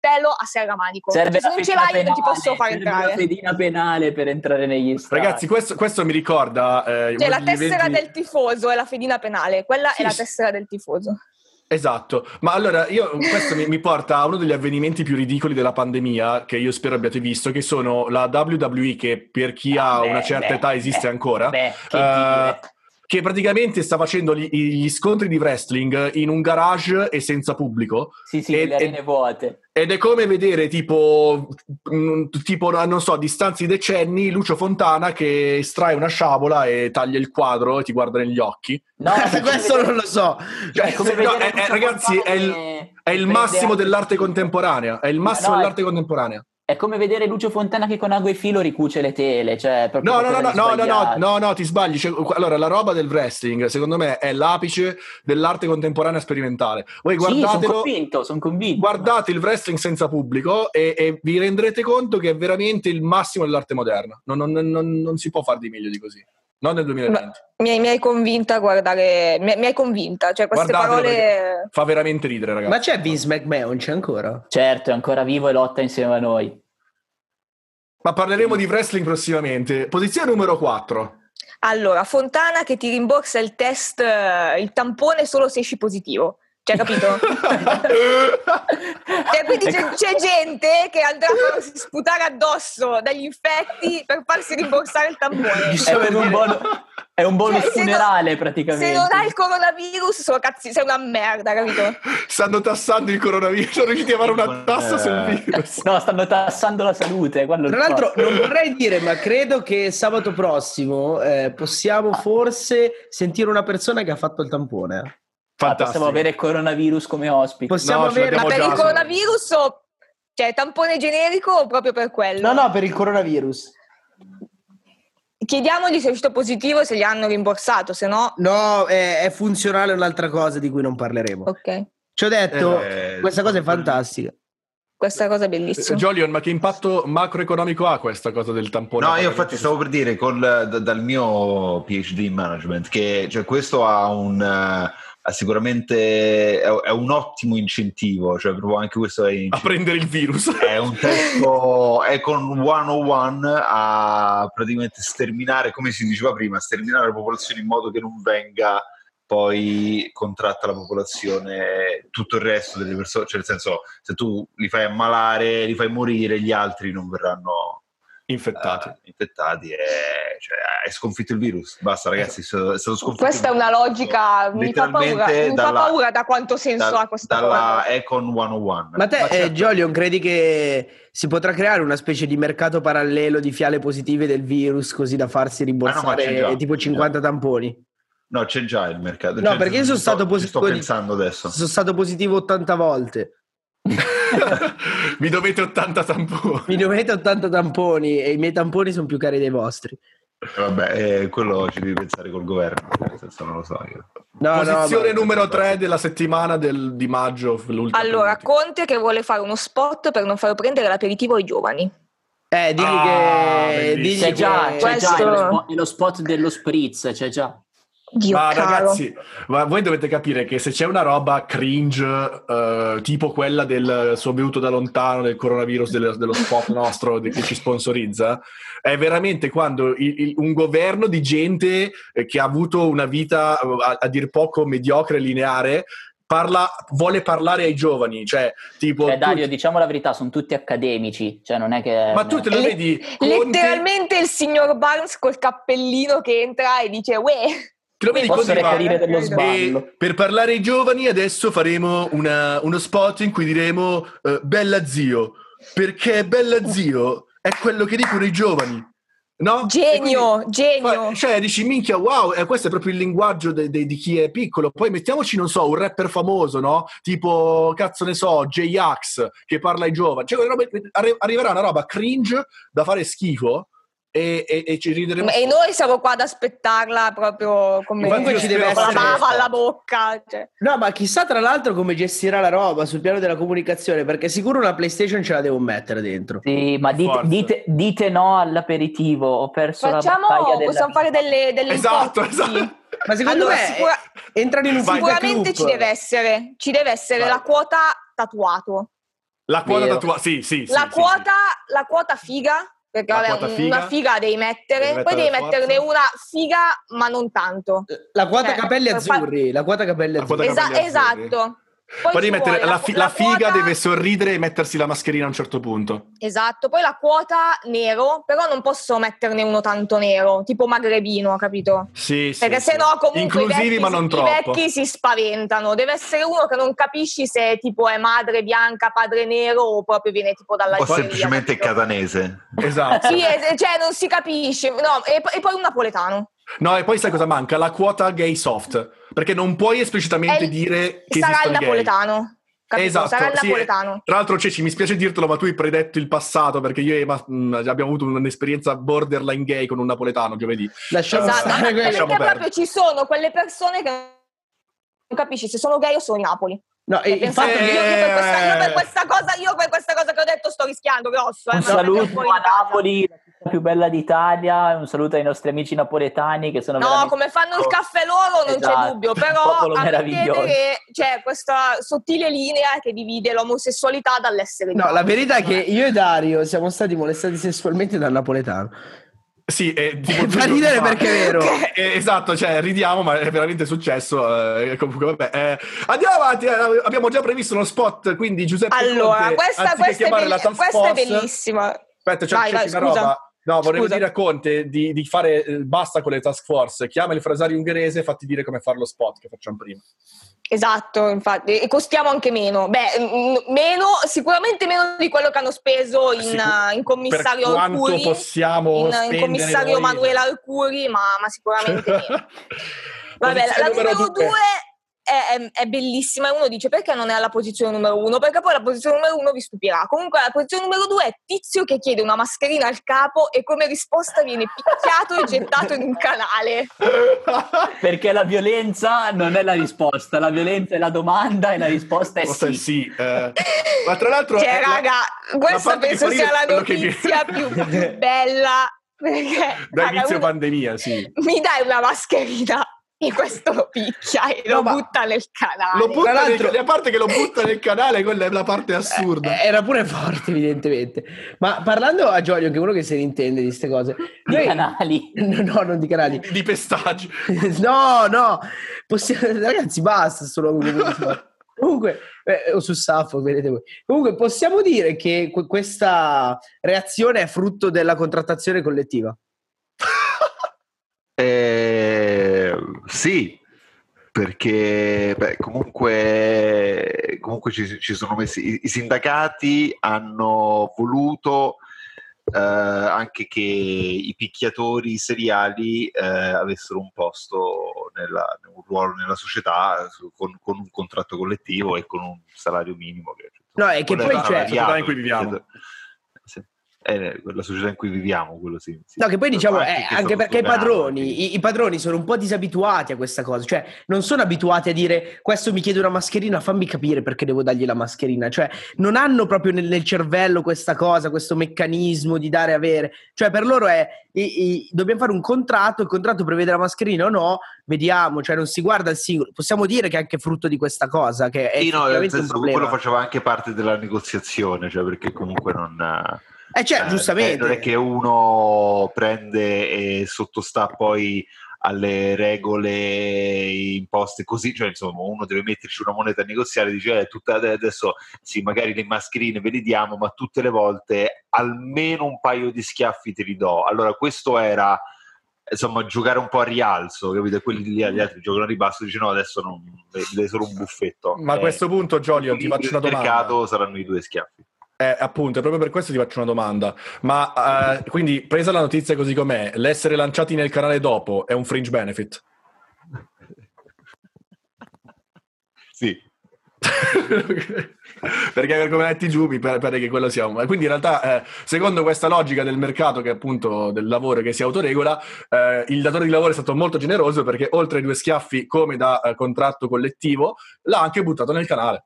a serramanico.
Serve
se
la
non ce l'hai, non ti
penale,
posso fare
serve
entrare.
la fedina penale per entrare negli stadi.
Ragazzi, questo, questo mi ricorda... eh,
Cioè, la tessera
eventi-
del tifoso è la fedina penale, quella
Sì,
è la
sì.
tessera del tifoso.
Esatto, ma allora io, questo mi, mi porta a uno degli avvenimenti più ridicoli della pandemia, che io spero abbiate visto, che sono la WWE, che per chi ha
Beh,
una certa
beh,
età esiste
beh,
ancora,
Beh, che dire.
Che praticamente sta facendo gli, gli scontri di wrestling in un garage e senza pubblico.
Sì, sì,
e-
le arene vuote.
Ed è come vedere tipo, mm, tipo, non so, a distanza di decenni, Lucio Fontana che estrae una sciabola e taglia il quadro e ti guarda negli occhi.
No, [LAUGHS] è
questo
vedere-
non lo so.
Cioè,
è come
no, è- è-
Lucio
ragazzi, è il, è il massimo dell'arte contemporanea. È il massimo
No, è-
dell'arte contemporanea.
È come vedere Lucio Fontana che con ago e filo ricuce le tele, cioè
No, no, no, no, no, no, no, no, ti sbagli. Cioè, allora, la roba del wrestling, secondo me, è l'apice dell'arte contemporanea sperimentale. Voi
Sì, sono
guardatelo,
convinto, sono convinto.
guardate il wrestling senza pubblico e, e vi renderete conto che è veramente il massimo dell'arte moderna. Non, non- non- non si può fare di meglio di così. Non nel 2020.
Mi hai, mi hai convinta a guardare, mi, mi hai convinta, cioè queste
Guardatelo
parole...
Fa veramente ridere, ragazzi.
Ma c'è Vince McMahon, c'è ancora?
Certo, è ancora vivo e lotta insieme a noi.
Ma parleremo di wrestling prossimamente. Posizione numero 4.
Allora, Fontana che ti rimborsa il test, eh, il tampone solo se esci positivo. Cioè, capito? [LAUGHS] Cioè, quindi c'è, c'è gente che andrà a sputare addosso dagli infetti per farsi rimborsare il tampone.
È, un bono- è un bonus
Cioè, se
funerale
Se
praticamente.
non hai il coronavirus, sono cazzi, sei una merda, capito?
Stanno tassando il coronavirus. Sono riusciti a fare una tassa
Eh.
sul virus.
No, stanno tassando la salute.
Tra l'altro, non vorrei dire, ma credo che sabato prossimo eh, possiamo forse sentire una persona che ha fatto il tampone.
Ah, possiamo avere coronavirus come ospite.
Possiamo
No,
avere.
Ma per il coronavirus, o- cioè tampone generico o proprio per quello?
No, no, per il coronavirus.
Chiediamogli se è uscito positivo e se gli hanno rimborsato, se no...
No, è, è funzionale un'altra cosa di cui non parleremo.
Ok,
Ci ho detto,
Eh,
questa cosa è fantastica.
questa cosa è
Eh,
bellissima.
Jolion, ma che impatto macroeconomico ha questa cosa del tampone?
No, io infatti stavo per dire col, da- dal mio PhD in management che cioè, questo ha un eh, ha sicuramente è, è un ottimo incentivo, cioè proprio anche questo è,
a prendere il virus.
è un testo Econ 101 a praticamente sterminare, come si diceva prima, sterminare la popolazione in modo che non venga poi contratta la popolazione tutto il resto delle persone, cioè nel senso se tu li fai ammalare, li fai morire, gli altri non verranno
Infettati.
eh, infettati e cioè, hai sconfitto il virus. Basta, ragazzi, è stato è stato sconfitto.
Questa è una logica, mi fa paura, mi fa
dalla-
paura da quanto senso
da-
ha questa
dalla
cosa.
Econ 101.
Ma te,
Ma
eh,
certo.
Jolion, credi che si potrà creare una specie di mercato parallelo di fiale positive del virus così da farsi
Ah, no,
rimborsare
c'è già,
tipo
c'è
50 tamponi?
No, c'è già il mercato.
No,
Cioè,
perché io sono stato positivo.
Sto pensando adesso.
Sono stato positivo 80 volte. [LAUGHS]
Vi dovete 80 tamponi.
Mi dovete 80 tamponi e i miei tamponi sono più cari dei vostri.
Vabbè, eh, quello ci devi pensare col governo, nel senso non lo so io.
No, no,
Posizione
ma-
numero 3 della settimana del- di maggio.
Allora,
penultima.
Conte che vuole fare uno spot per non far prendere l'aperitivo ai giovani.
Eh, digli
Ah,
che... digli
C'è già,
che-
c'è già
Questo-
è lo, spot, è lo spot dello spritz, c'è già.
Dio
Ma
caro.
ragazzi, ma voi dovete capire che se c'è una roba cringe, eh, tipo quella del sono venuto da lontano del coronavirus, del- dello spot nostro di- che ci sponsorizza, è veramente quando il- il- un governo di gente eh, che ha avuto una vita eh, a, a dir poco mediocre e lineare. Parla, vuole parlare ai giovani, cioè tipo
Cioè,
tu-
Dario, diciamo la verità, sono tutti accademici, cioè non è che...
ma tu te lo
Le-
vedi Conte,
Letteralmente il signor Barnes col cappellino che entra e dice Uè,
te lo vedi
reperire dello
E
sballo.
per parlare ai giovani adesso faremo una- uno spot in cui diremo eh, Bella zio, perché Bella zio è quello che dicono i giovani. No?
genio,
quindi-
genio.
Cioè, dici, minchia, wow, eh, questo è proprio il linguaggio de- de- di chi è piccolo. Poi mettiamoci, non so, un rapper famoso, no? Tipo, cazzo ne so, J-Ax, che parla ai giovani. Cioè, arri- arriverà una roba cringe da fare schifo e, e- e ci rideremo.
E noi siamo qua ad aspettarla proprio come
ci deve
con la
essere-
bava alla bocca. cioè.
No, ma chissà tra l'altro come gestirà la roba sul piano della comunicazione, perché sicuro una PlayStation ce la devo mettere dentro.
Sì, ma dite, dite- dite no all'aperitivo, ho perso
Facciamo,
la battaglia
possiamo fare delle, delle
Esatto, esatto.
Ma secondo
Allora,
me
sicura-
entrano in un
Sicuramente ci deve essere, ci deve essere
Vai.
la quota tatuato,
La quota tua... Sì, sì, sì,
la,
sì,
quota, la quota figa, perché vabbè,
figa.
una figa devi mettere,
Devi
poi devi metterne
forza.
una figa ma non tanto.
La quota
Cioè,
capelli azzurri, la quota capelli azzurri.
Esa-
capelli azzurri.
esatto.
Poi
ci
mettere la, fi- la figa
quota-
deve sorridere e mettersi la mascherina a un certo punto.
Esatto, poi la quota nero, però non posso metterne uno tanto nero, tipo magrebino, capito?
Sì, sì.
Perché
sì.
se no comunque
Inclusivi,
i vecchi,
ma non
i
troppo.
vecchi si spaventano. Deve essere uno che non capisci se tipo è madre bianca, padre nero o proprio viene tipo dalla
O semplicemente
capito?
catanese.
Esatto.
Sì, es- cioè non si capisce. No, e, e poi un napoletano.
No, e poi sai cosa manca? La quota gay soft. Perché non puoi esplicitamente
il-
dire che
Sarà il
esistono gay.
napoletano. Capito?
Esatto,
Sarà il
sì,
napoletano.
Tra l'altro, Ceci, mi spiace dirtelo, ma tu hai predetto il passato perché io e Ema mh, abbiamo avuto un'esperienza borderline gay con un napoletano giovedì.
Lasciamo
Esatto,
stare
perché proprio ci sono quelle persone che non capisci se sono gay o sono di Napoli.
No, e il
Pensate
fatto
che io, per questa, io per questa cosa, io per questa cosa che ho detto sto rischiando grosso. Eh,
Un saluto a. Napoli, la città più bella d'Italia, un saluto ai nostri amici napoletani che sono
No,
veramente...
come fanno il caffè loro non
Esatto,
c'è dubbio, [LAUGHS] però che c'è questa sottile linea che divide l'omosessualità dall'essere
No, la verità è che io e Dario siamo stati molestati sessualmente dal napoletano.
Sì, e tipo
Fa
due giorni
ridere
fa-
perché è vero. [LAUGHS]
Eh, esatto, cioè ridiamo, ma è veramente successo. eh, comunque, vabbè. eh, andiamo avanti, eh, abbiamo già previsto uno spot, quindi Giuseppe
Allora,
Conte,
questa, questa, è,
chiamare
belli-
la task
questa è
force-
bellissima.
Aspetta, c'è,
Vai,
una roba. No, volevo
Scusa.
dire a Conte di, di fare eh, basta con le task force, chiama il frasario ungherese e fatti dire come fare lo spot che facciamo prima.
Esatto, infatti, e costiamo anche meno. Beh, mm, meno, sicuramente meno di quello che hanno speso in,
Sicur-
in commissario
per quanto
Arcuri.
possiamo
in, in commissario
noi.
Manuela Arcuri, ma, ma sicuramente [LAUGHS] meno. Vabbè, la, la
numero
numero
due.
due è, è- è bellissima e uno dice perché non è alla posizione numero uno? Perché poi la posizione numero uno vi stupirà. Comunque la posizione numero due è Tizio che chiede una mascherina al capo e come risposta viene picchiato e gettato in un canale. [LAUGHS]
Perché la violenza non è la risposta, la violenza è la domanda e la risposta è sì.
sì. eh. Ma tra l'altro...
Cioè,
eh, la-
raga, questa penso sia la
che
notizia più, [LAUGHS] più bella. Perché,
Da
raga,
inizio
uno-
pandemia, sì.
mi dai una mascherina e [LAUGHS] questo lo picchia e
No,
lo butta nel canale.
Lo butta
Tra
nel- a parte che lo butta nel canale, quella è la parte assurda.
Eh, Era pure forte, evidentemente. Ma parlando a Giorgio, che è uno che se ne intende di queste cose,
Di
noi-
canali. [LAUGHS]
No, non di canali.
di pestaggi. [LAUGHS]
No, no, possiamo... ragazzi, basta forte. Comunque, eh, o su Saffo, vedete voi. Comunque, possiamo dire che que- questa reazione è frutto della contrattazione collettiva.
Eh, sì, perché beh, comunque, comunque ci, ci sono messi i, i sindacati hanno voluto eh, anche che i picchiatori seriali eh, avessero un posto nella, un ruolo nella società su- con, con un contratto collettivo e con un salario minimo che
No, è che poi c'è-
variato,
in cui viviamo.
È la società in cui viviamo, quello sì. sì.
No, che poi diciamo,
Anche
eh,
che è
anche perché i padroni, i, i padroni sono un po' disabituati a questa cosa, cioè non sono abituati a dire questo mi chiede una mascherina, fammi capire perché devo dargli la mascherina, cioè non hanno proprio nel, nel cervello questa cosa, questo meccanismo di dare e avere, cioè per loro è i- i- dobbiamo fare un contratto, il contratto prevede la mascherina o no, vediamo, cioè non si guarda il singolo, possiamo dire che è anche frutto di questa cosa, che è
Sì, no, nel
un problema.
quello faceva anche parte della negoziazione, cioè perché comunque non...
Eh, cioè,
eh,
giustamente.
non è che uno prende e sottostà poi alle regole imposte così, cioè insomma uno deve metterci una moneta a negoziare e dice eh, tutta, adesso sì magari le mascherine ve le diamo ma tutte le volte almeno un paio di schiaffi te li do allora questo era insomma giocare un po' a rialzo capito? Quelli lì gli altri giocano a ribasso dice no adesso non è solo un buffetto
Ma a
Eh,
questo punto, Giolio, ti faccio una
il
domanda.
mercato saranno i due schiaffi
Eh, appunto, è proprio per questo ti faccio una domanda. Ma eh, quindi, presa la notizia così com'è, l'essere lanciati nel canale dopo è un fringe benefit?
sì [LAUGHS]
Perché per come metti giù mi pare, pare che quello sia un... Quindi in realtà, eh, secondo questa logica del mercato, che è appunto del lavoro che si autoregola, eh, il datore di lavoro è stato molto generoso perché oltre ai due schiaffi come da eh, contratto collettivo, l'ha anche buttato nel canale.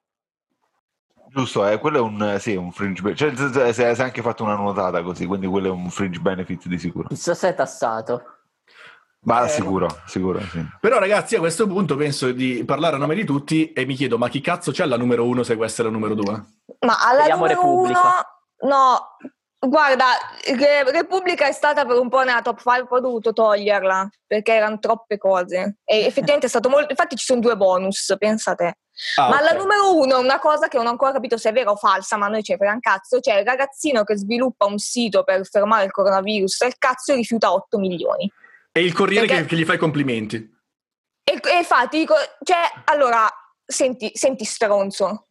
Giusto, eh, quello è un, sì, un fringe benefit. Cioè, si è anche fatto una nuotata così, quindi quello è un fringe benefit di sicuro.
Chissà se è tassato.
Ma
Eh,
sicuro, sicuro, sì.
Però ragazzi, a questo punto penso di parlare a nome di tutti e mi chiedo, ma chi cazzo c'è la numero uno se questa è la numero due?
Ma alla
Vediamo
numero
Repubblica.
uno, no, guarda, Re- Repubblica è stata per un po' nella top 5, poi ho dovuto toglierla perché erano troppe cose. E effettivamente è stato molto. Infatti, ci sono due bonus, pensate.
Ah,
ma
ok.
la numero uno è una cosa che non ho ancora capito se è vera o falsa, ma a noi ce ne frega un cazzo. C'è il ragazzino che sviluppa un sito per fermare il coronavirus e il cazzo rifiuta 8 milioni.
E il Corriere
Perché-
che, che gli fa i complimenti.
E, e infatti dico, cioè, allora, senti, senti stronzo.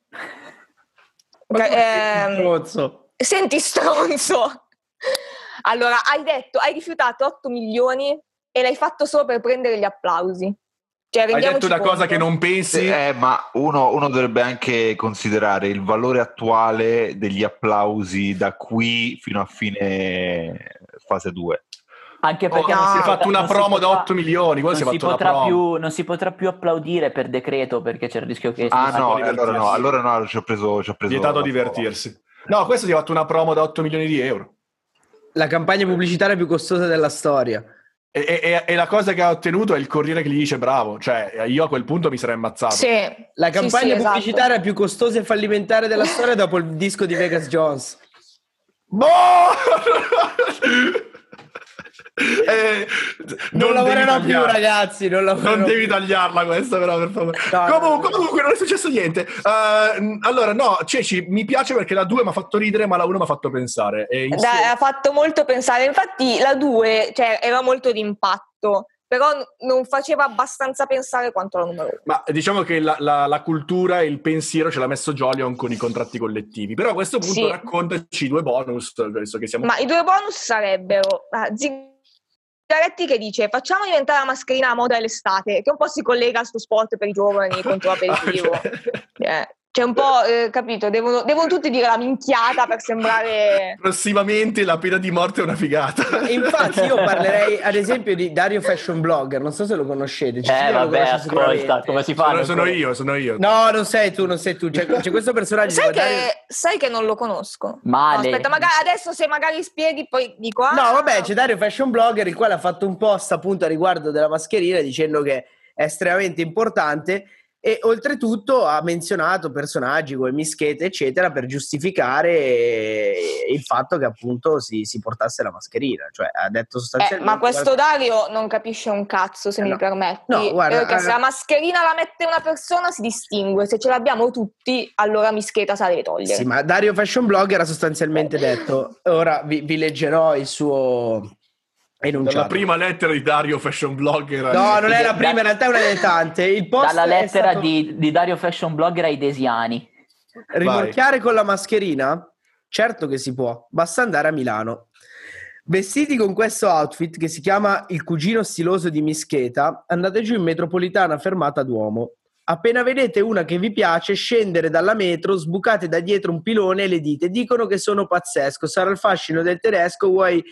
Ehm,
Stronzo.
Senti stronzo. Allora, hai detto, hai rifiutato 8 milioni e l'hai fatto solo per prendere gli applausi. Cioè,
Hai detto una cosa
conto.
che non pensi?
Eh, ma uno, uno dovrebbe anche considerare il valore attuale degli applausi da qui fino a fine fase 2.
Anche perché
Oh,
non
si è fatto una
si
promo da
potrà-
8 milioni,
non
si è
si,
fatto una
potrà
promo.
più, non si potrà più applaudire per decreto perché c'è il rischio che
Ah
si
no,
divertirsi.
allora no, allora no, ci ho preso, ci ho preso
Vietato divertirsi. No, questo si è fatto una promo da 8 milioni di euro.
La campagna pubblicitaria più costosa della storia.
E, e- e la cosa che ha ottenuto è il Corriere che gli dice bravo. Cioè, io a quel punto mi sarei ammazzato.
Sì.
La
Sì,
campagna
sì, esatto.
pubblicitaria più costosa e fallimentare della storia dopo il disco di Vegas Jones.
Boh! [LAUGHS] Eh,
Non,
devi
lavorerò più, ragazzi. Non,
Non devi
più.
tagliarla questa, però, per favore.
No,
comunque,
no.
comunque non è successo niente. Eh, allora, no, Ceci, mi piace perché la 2 mi ha fatto ridere, ma la 1 mi ha fatto pensare. E insieme-
Dai, ha fatto molto pensare. Infatti, la 2 cioè, era molto d'impatto, però non faceva abbastanza pensare quanto la numero 1.
Ma diciamo che la, la- la cultura e il pensiero ce l'ha messo Jolion con i contratti collettivi. Però a questo punto
Sì.
raccontaci due bonus, visto che siamo...
Ma i due bonus sarebbero ah, Zingaretti che dice facciamo diventare la mascherina a moda dell'estate, che un po' si collega al suo spot per i giovani contro l'aperitivo. [LAUGHS]
Ok.
C'è un po', eh, capito, devono, devono tutti dire la minchiata per sembrare...
Prossimamente la pena di morte è una figata.
Infatti, io parlerei ad esempio di Dario Fashion Blogger. Non so se lo conoscete. Cecilia
Eh vabbè, ascolta, come si fa?
Sono, sono io, sono io.
No, non sei tu, non sei tu. C'è, c'è questo personaggio.
Sai
di Dario-
che, sai che non lo conosco?
Male.
No, aspetta, magari adesso se magari spieghi poi dico... Ah,
No, vabbè, c'è Dario Fashion Blogger, il quale ha fatto un post appunto a riguardo della mascherina dicendo che è estremamente importante e oltretutto ha menzionato personaggi come Mischete, eccetera, per giustificare il fatto che appunto si, si portasse la mascherina. Cioè, ha detto
Eh,
sostanzialmente...
ma questo Dario non capisce un cazzo, se
Eh,
mi
no.
permetti.
No, guarda,
perché se
eh,
la mascherina la mette una persona si distingue, se ce l'abbiamo tutti, allora mischeta se la deve togliere.
Sì, ma Dario Fashion Blogger ha sostanzialmente detto, ora vi, vi leggerò il suo enunciato.
Dalla prima lettera di Dario Fashion Blogger.
No, non è la prima, in realtà è una delle tante. Il post
Dalla lettera
stato-
di, di Dario Fashion Blogger ai Desiani.
Rimorchiare con la mascherina? Certo che si può, basta andare a Milano. Vestiti con questo outfit che si chiama il cugino stiloso di Mischeta, andate giù in metropolitana fermata Duomo. Appena vedete una che vi piace, scendere dalla metro, sbucate da dietro un pilone e le dite: Dicono che sono pazzesco, sarà il fascino del tedesco, vuoi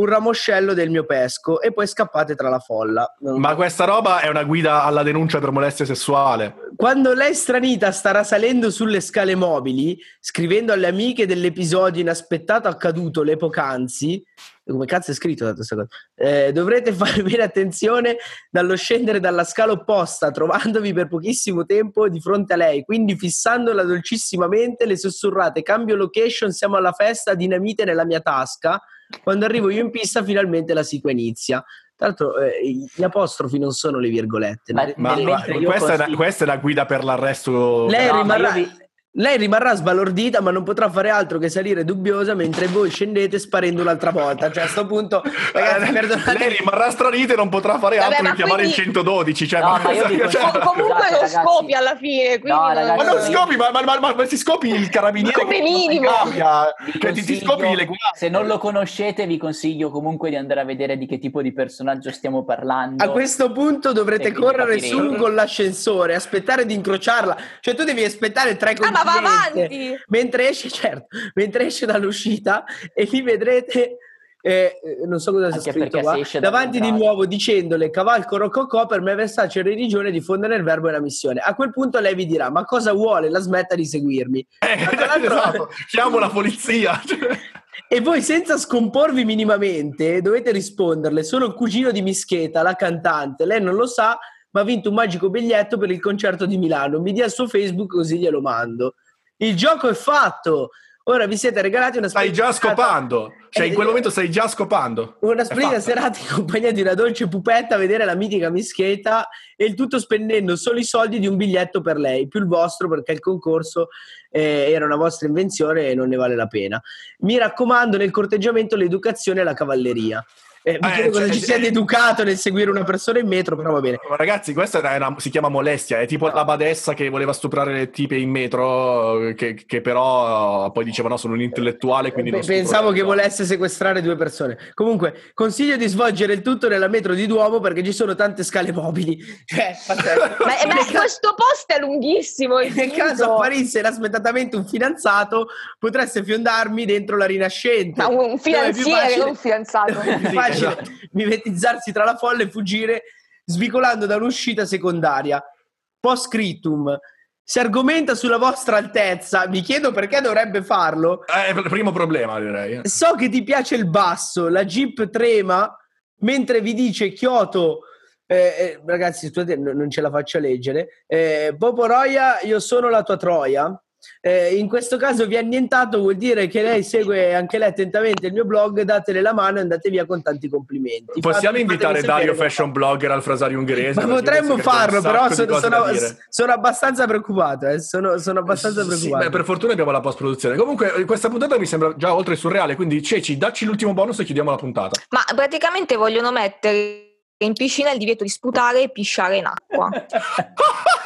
un ramoscello del mio pesco? E poi scappate tra la folla.
Ma questa roba è una guida alla denuncia per molestia sessuale.
Quando lei stranita starà salendo sulle scale mobili, scrivendo alle amiche dell'episodio inaspettato accaduto le poc'anzi, come cazzo è scritto da questa cosa? Eh, dovrete fare bene attenzione dallo scendere dalla scala opposta, trovandovi per pochissimo tempo di fronte a lei, quindi fissandola dolcissimamente, le sussurrate cambio location, siamo alla festa, dinamite nella mia tasca. Quando arrivo io in pista, finalmente la sigla inizia. Tra l'altro, eh, gli apostrofi non sono le virgolette.
Ma-?
Ma, ma questa, è una, questa è la guida per l'arresto.
lei,
No, ma
rimarrà,
vi-
lei rimarrà sbalordita, ma non potrà fare altro che salire dubbiosa mentre voi scendete sparendo un'altra volta. Cioè, a sto punto, ragazzi,
Eh,
perdonate.
lei rimarrà stranita e non potrà fare
Vabbè,
altro che chiamare
quindi-
il 112. Cioè,
No, ma io dico-
cioè-
Com- comunque
ragazzi.
scopi alla fine. Quindi
No, ragazzi,
Ma non scopi, ma, ma, ma, ma- ma si scopi il carabiniere
Come minimo.
cambia, cioè, ti, ti scopi le guardie.
se non lo conoscete, vi consiglio comunque di andare a vedere di che tipo di personaggio stiamo parlando.
A questo punto dovrete
quindi
correre su con l'ascensore, aspettare di incrociarla. Cioè, tu devi aspettare tre
Ah, ma va avanti!
Mentre esce, certo, mentre esce dall'uscita e lì vedrete. eh, eh, non so cosa sia scritto qua, davanti di nuovo dicendole cavalco rococò per me Versace religione diffondere il verbo e la missione a quel punto lei vi dirà ma cosa vuole la smetta di seguirmi
Eh, [LAUGHS] esatto, chiamo la polizia. [LAUGHS]
e voi senza scomporvi minimamente dovete risponderle sono il cugino di Mischeta la cantante lei non lo sa ma ha vinto un magico biglietto per il concerto di Milano mi dia il suo Facebook così glielo mando il gioco è fatto ora vi siete regalati una
Stai già
splendida-
scopando. Cioè, in quel
Eh,
momento stai già scopando.
una splendida serata in compagnia di una dolce pupetta a vedere la mitica Mischeta e il tutto spendendo solo i soldi di un biglietto per lei, più il vostro perché il concorso eh, era una vostra invenzione e non ne vale la pena. Mi raccomando nel corteggiamento l'educazione e la cavalleria. Eh, mi
Eh,
chiedo cosa
cioè,
ci sia
eh,
di educato nel seguire una persona in metro, però va bene.
Ragazzi, questa è una- si chiama molestia. È tipo la badessa che voleva stuprare le tipe in metro, che, che però poi diceva no, sono un intellettuale, quindi
Pe-
non stupro
Pensavo che volesse sequestrare due persone. Comunque, consiglio di svolgere il tutto nella metro di Duomo perché ci sono tante scale mobili. [LAUGHS] Cioè.
Ma, ma
Nel
questo post è lunghissimo.
nel
infinito.
caso apparisse inaspettatamente un fidanzato, potreste fiondarmi dentro la rinascente.
Ma un
è
finanziere, non un fidanzato. [LAUGHS]
è facile
esatto.
mimetizzarsi tra la folla e fuggire svicolando da un'uscita secondaria. Post scriptum. Si argomenta sulla vostra altezza, mi chiedo perché dovrebbe farlo.
Eh, il primo problema, direi.
So che ti piace il basso, la Jeep trema mentre vi dice Kyoto. eh, eh, ragazzi, non ce la faccio a leggere. Eh, Popo Roia, io sono la tua Troia. Eh, in questo caso vi ha annientato, vuol dire che lei segue anche lei attentamente il mio blog. Datele la mano e andate via con tanti complimenti.
Possiamo
Fatemi-
invitare Dario Fashion Blogger al frasario ungherese?
potremmo farlo, però sono, sono- sono abbastanza preoccupato. eh, Sono, sono abbastanza
Sì,
preoccupato.
beh, per fortuna abbiamo la post-produzione. Comunque, eh, questa puntata mi sembra già oltre il surreale. Quindi, Ceci, dacci l'ultimo bonus e chiudiamo la puntata.
Ma praticamente vogliono mettere in piscina il divieto di sputare e pisciare in acqua. [LAUGHS]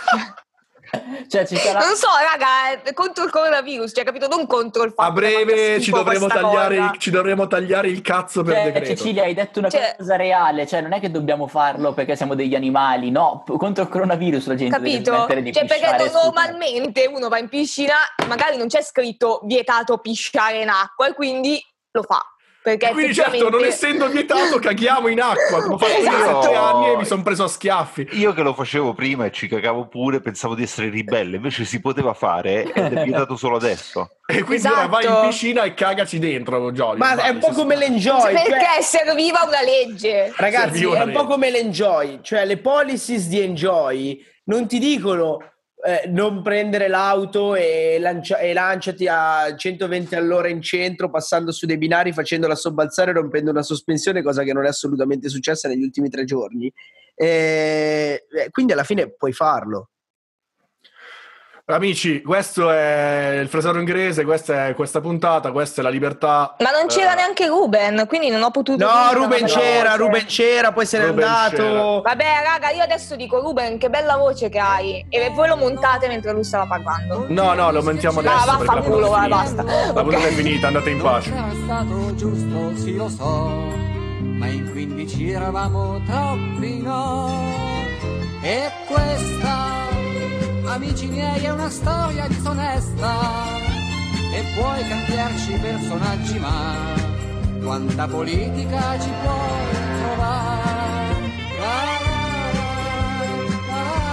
[LAUGHS]
cioè, ci sarà...
Non so, raga, è contro il coronavirus, cioè, capito? Non contro il fatto
A breve ci dovremo, tagliare, il- ci dovremo tagliare il cazzo per
Cioè,
decreto.
Cecilia, hai detto una
Cioè-
cosa reale, cioè non è che dobbiamo farlo perché siamo degli animali, no, contro il coronavirus la gente deve
Capito?
smettere di
Cioè, perché
pisciare
normalmente uno va in piscina, magari non c'è scritto vietato pisciare in acqua e quindi lo fa. Perché
Quindi certo, non
effettivamente-
essendo vietato, caghiamo in acqua. Come ho fatto io
Esatto.
anni e mi sono preso a schiaffi.
Io che lo facevo prima e ci cagavo pure, pensavo di essere ribelle, invece si poteva fare ed è vietato solo adesso.
E quindi
Esatto.
ora vai in piscina e cagaci dentro, Giorgio.
Ma è un po' come l'enjoy.
perché
cioè-
serviva una legge.
Ragazzi,
Serviva
è un po'
legge.
come l'enjoy, cioè le policies di enjoy non ti dicono eh, non prendere l'auto e, lancia- e lanciati a 120 all'ora in centro passando su dei binari facendola sobbalzare e rompendo una sospensione, cosa che non è assolutamente successa negli ultimi tre giorni. Eh, eh, quindi alla fine puoi farlo.
Amici, questo è il frasario inglese, questa è questa puntata, questa è la libertà.
Ma non c'era
Eh,
neanche Ruben, quindi non ho potuto.
No, Ruben c'era,
voce.
Ruben c'era, poi se n'è andato.
Vabbè, raga, io adesso dico Ruben, che bella voce che hai. E voi lo montate mentre lui stava parlando.
No, no, lo mentiamo adesso.
Ah,
perché la
vaffanculo, va, basta.
La puntata
Ok.
è finita, andate in pace.
Non stato giusto, sì lo so, ma in 15 eravamo troppi no. E questa
amici miei, è una storia disonesta e puoi cambiarci personaggi, ma quanta politica ci puoi trovare? La, la, la,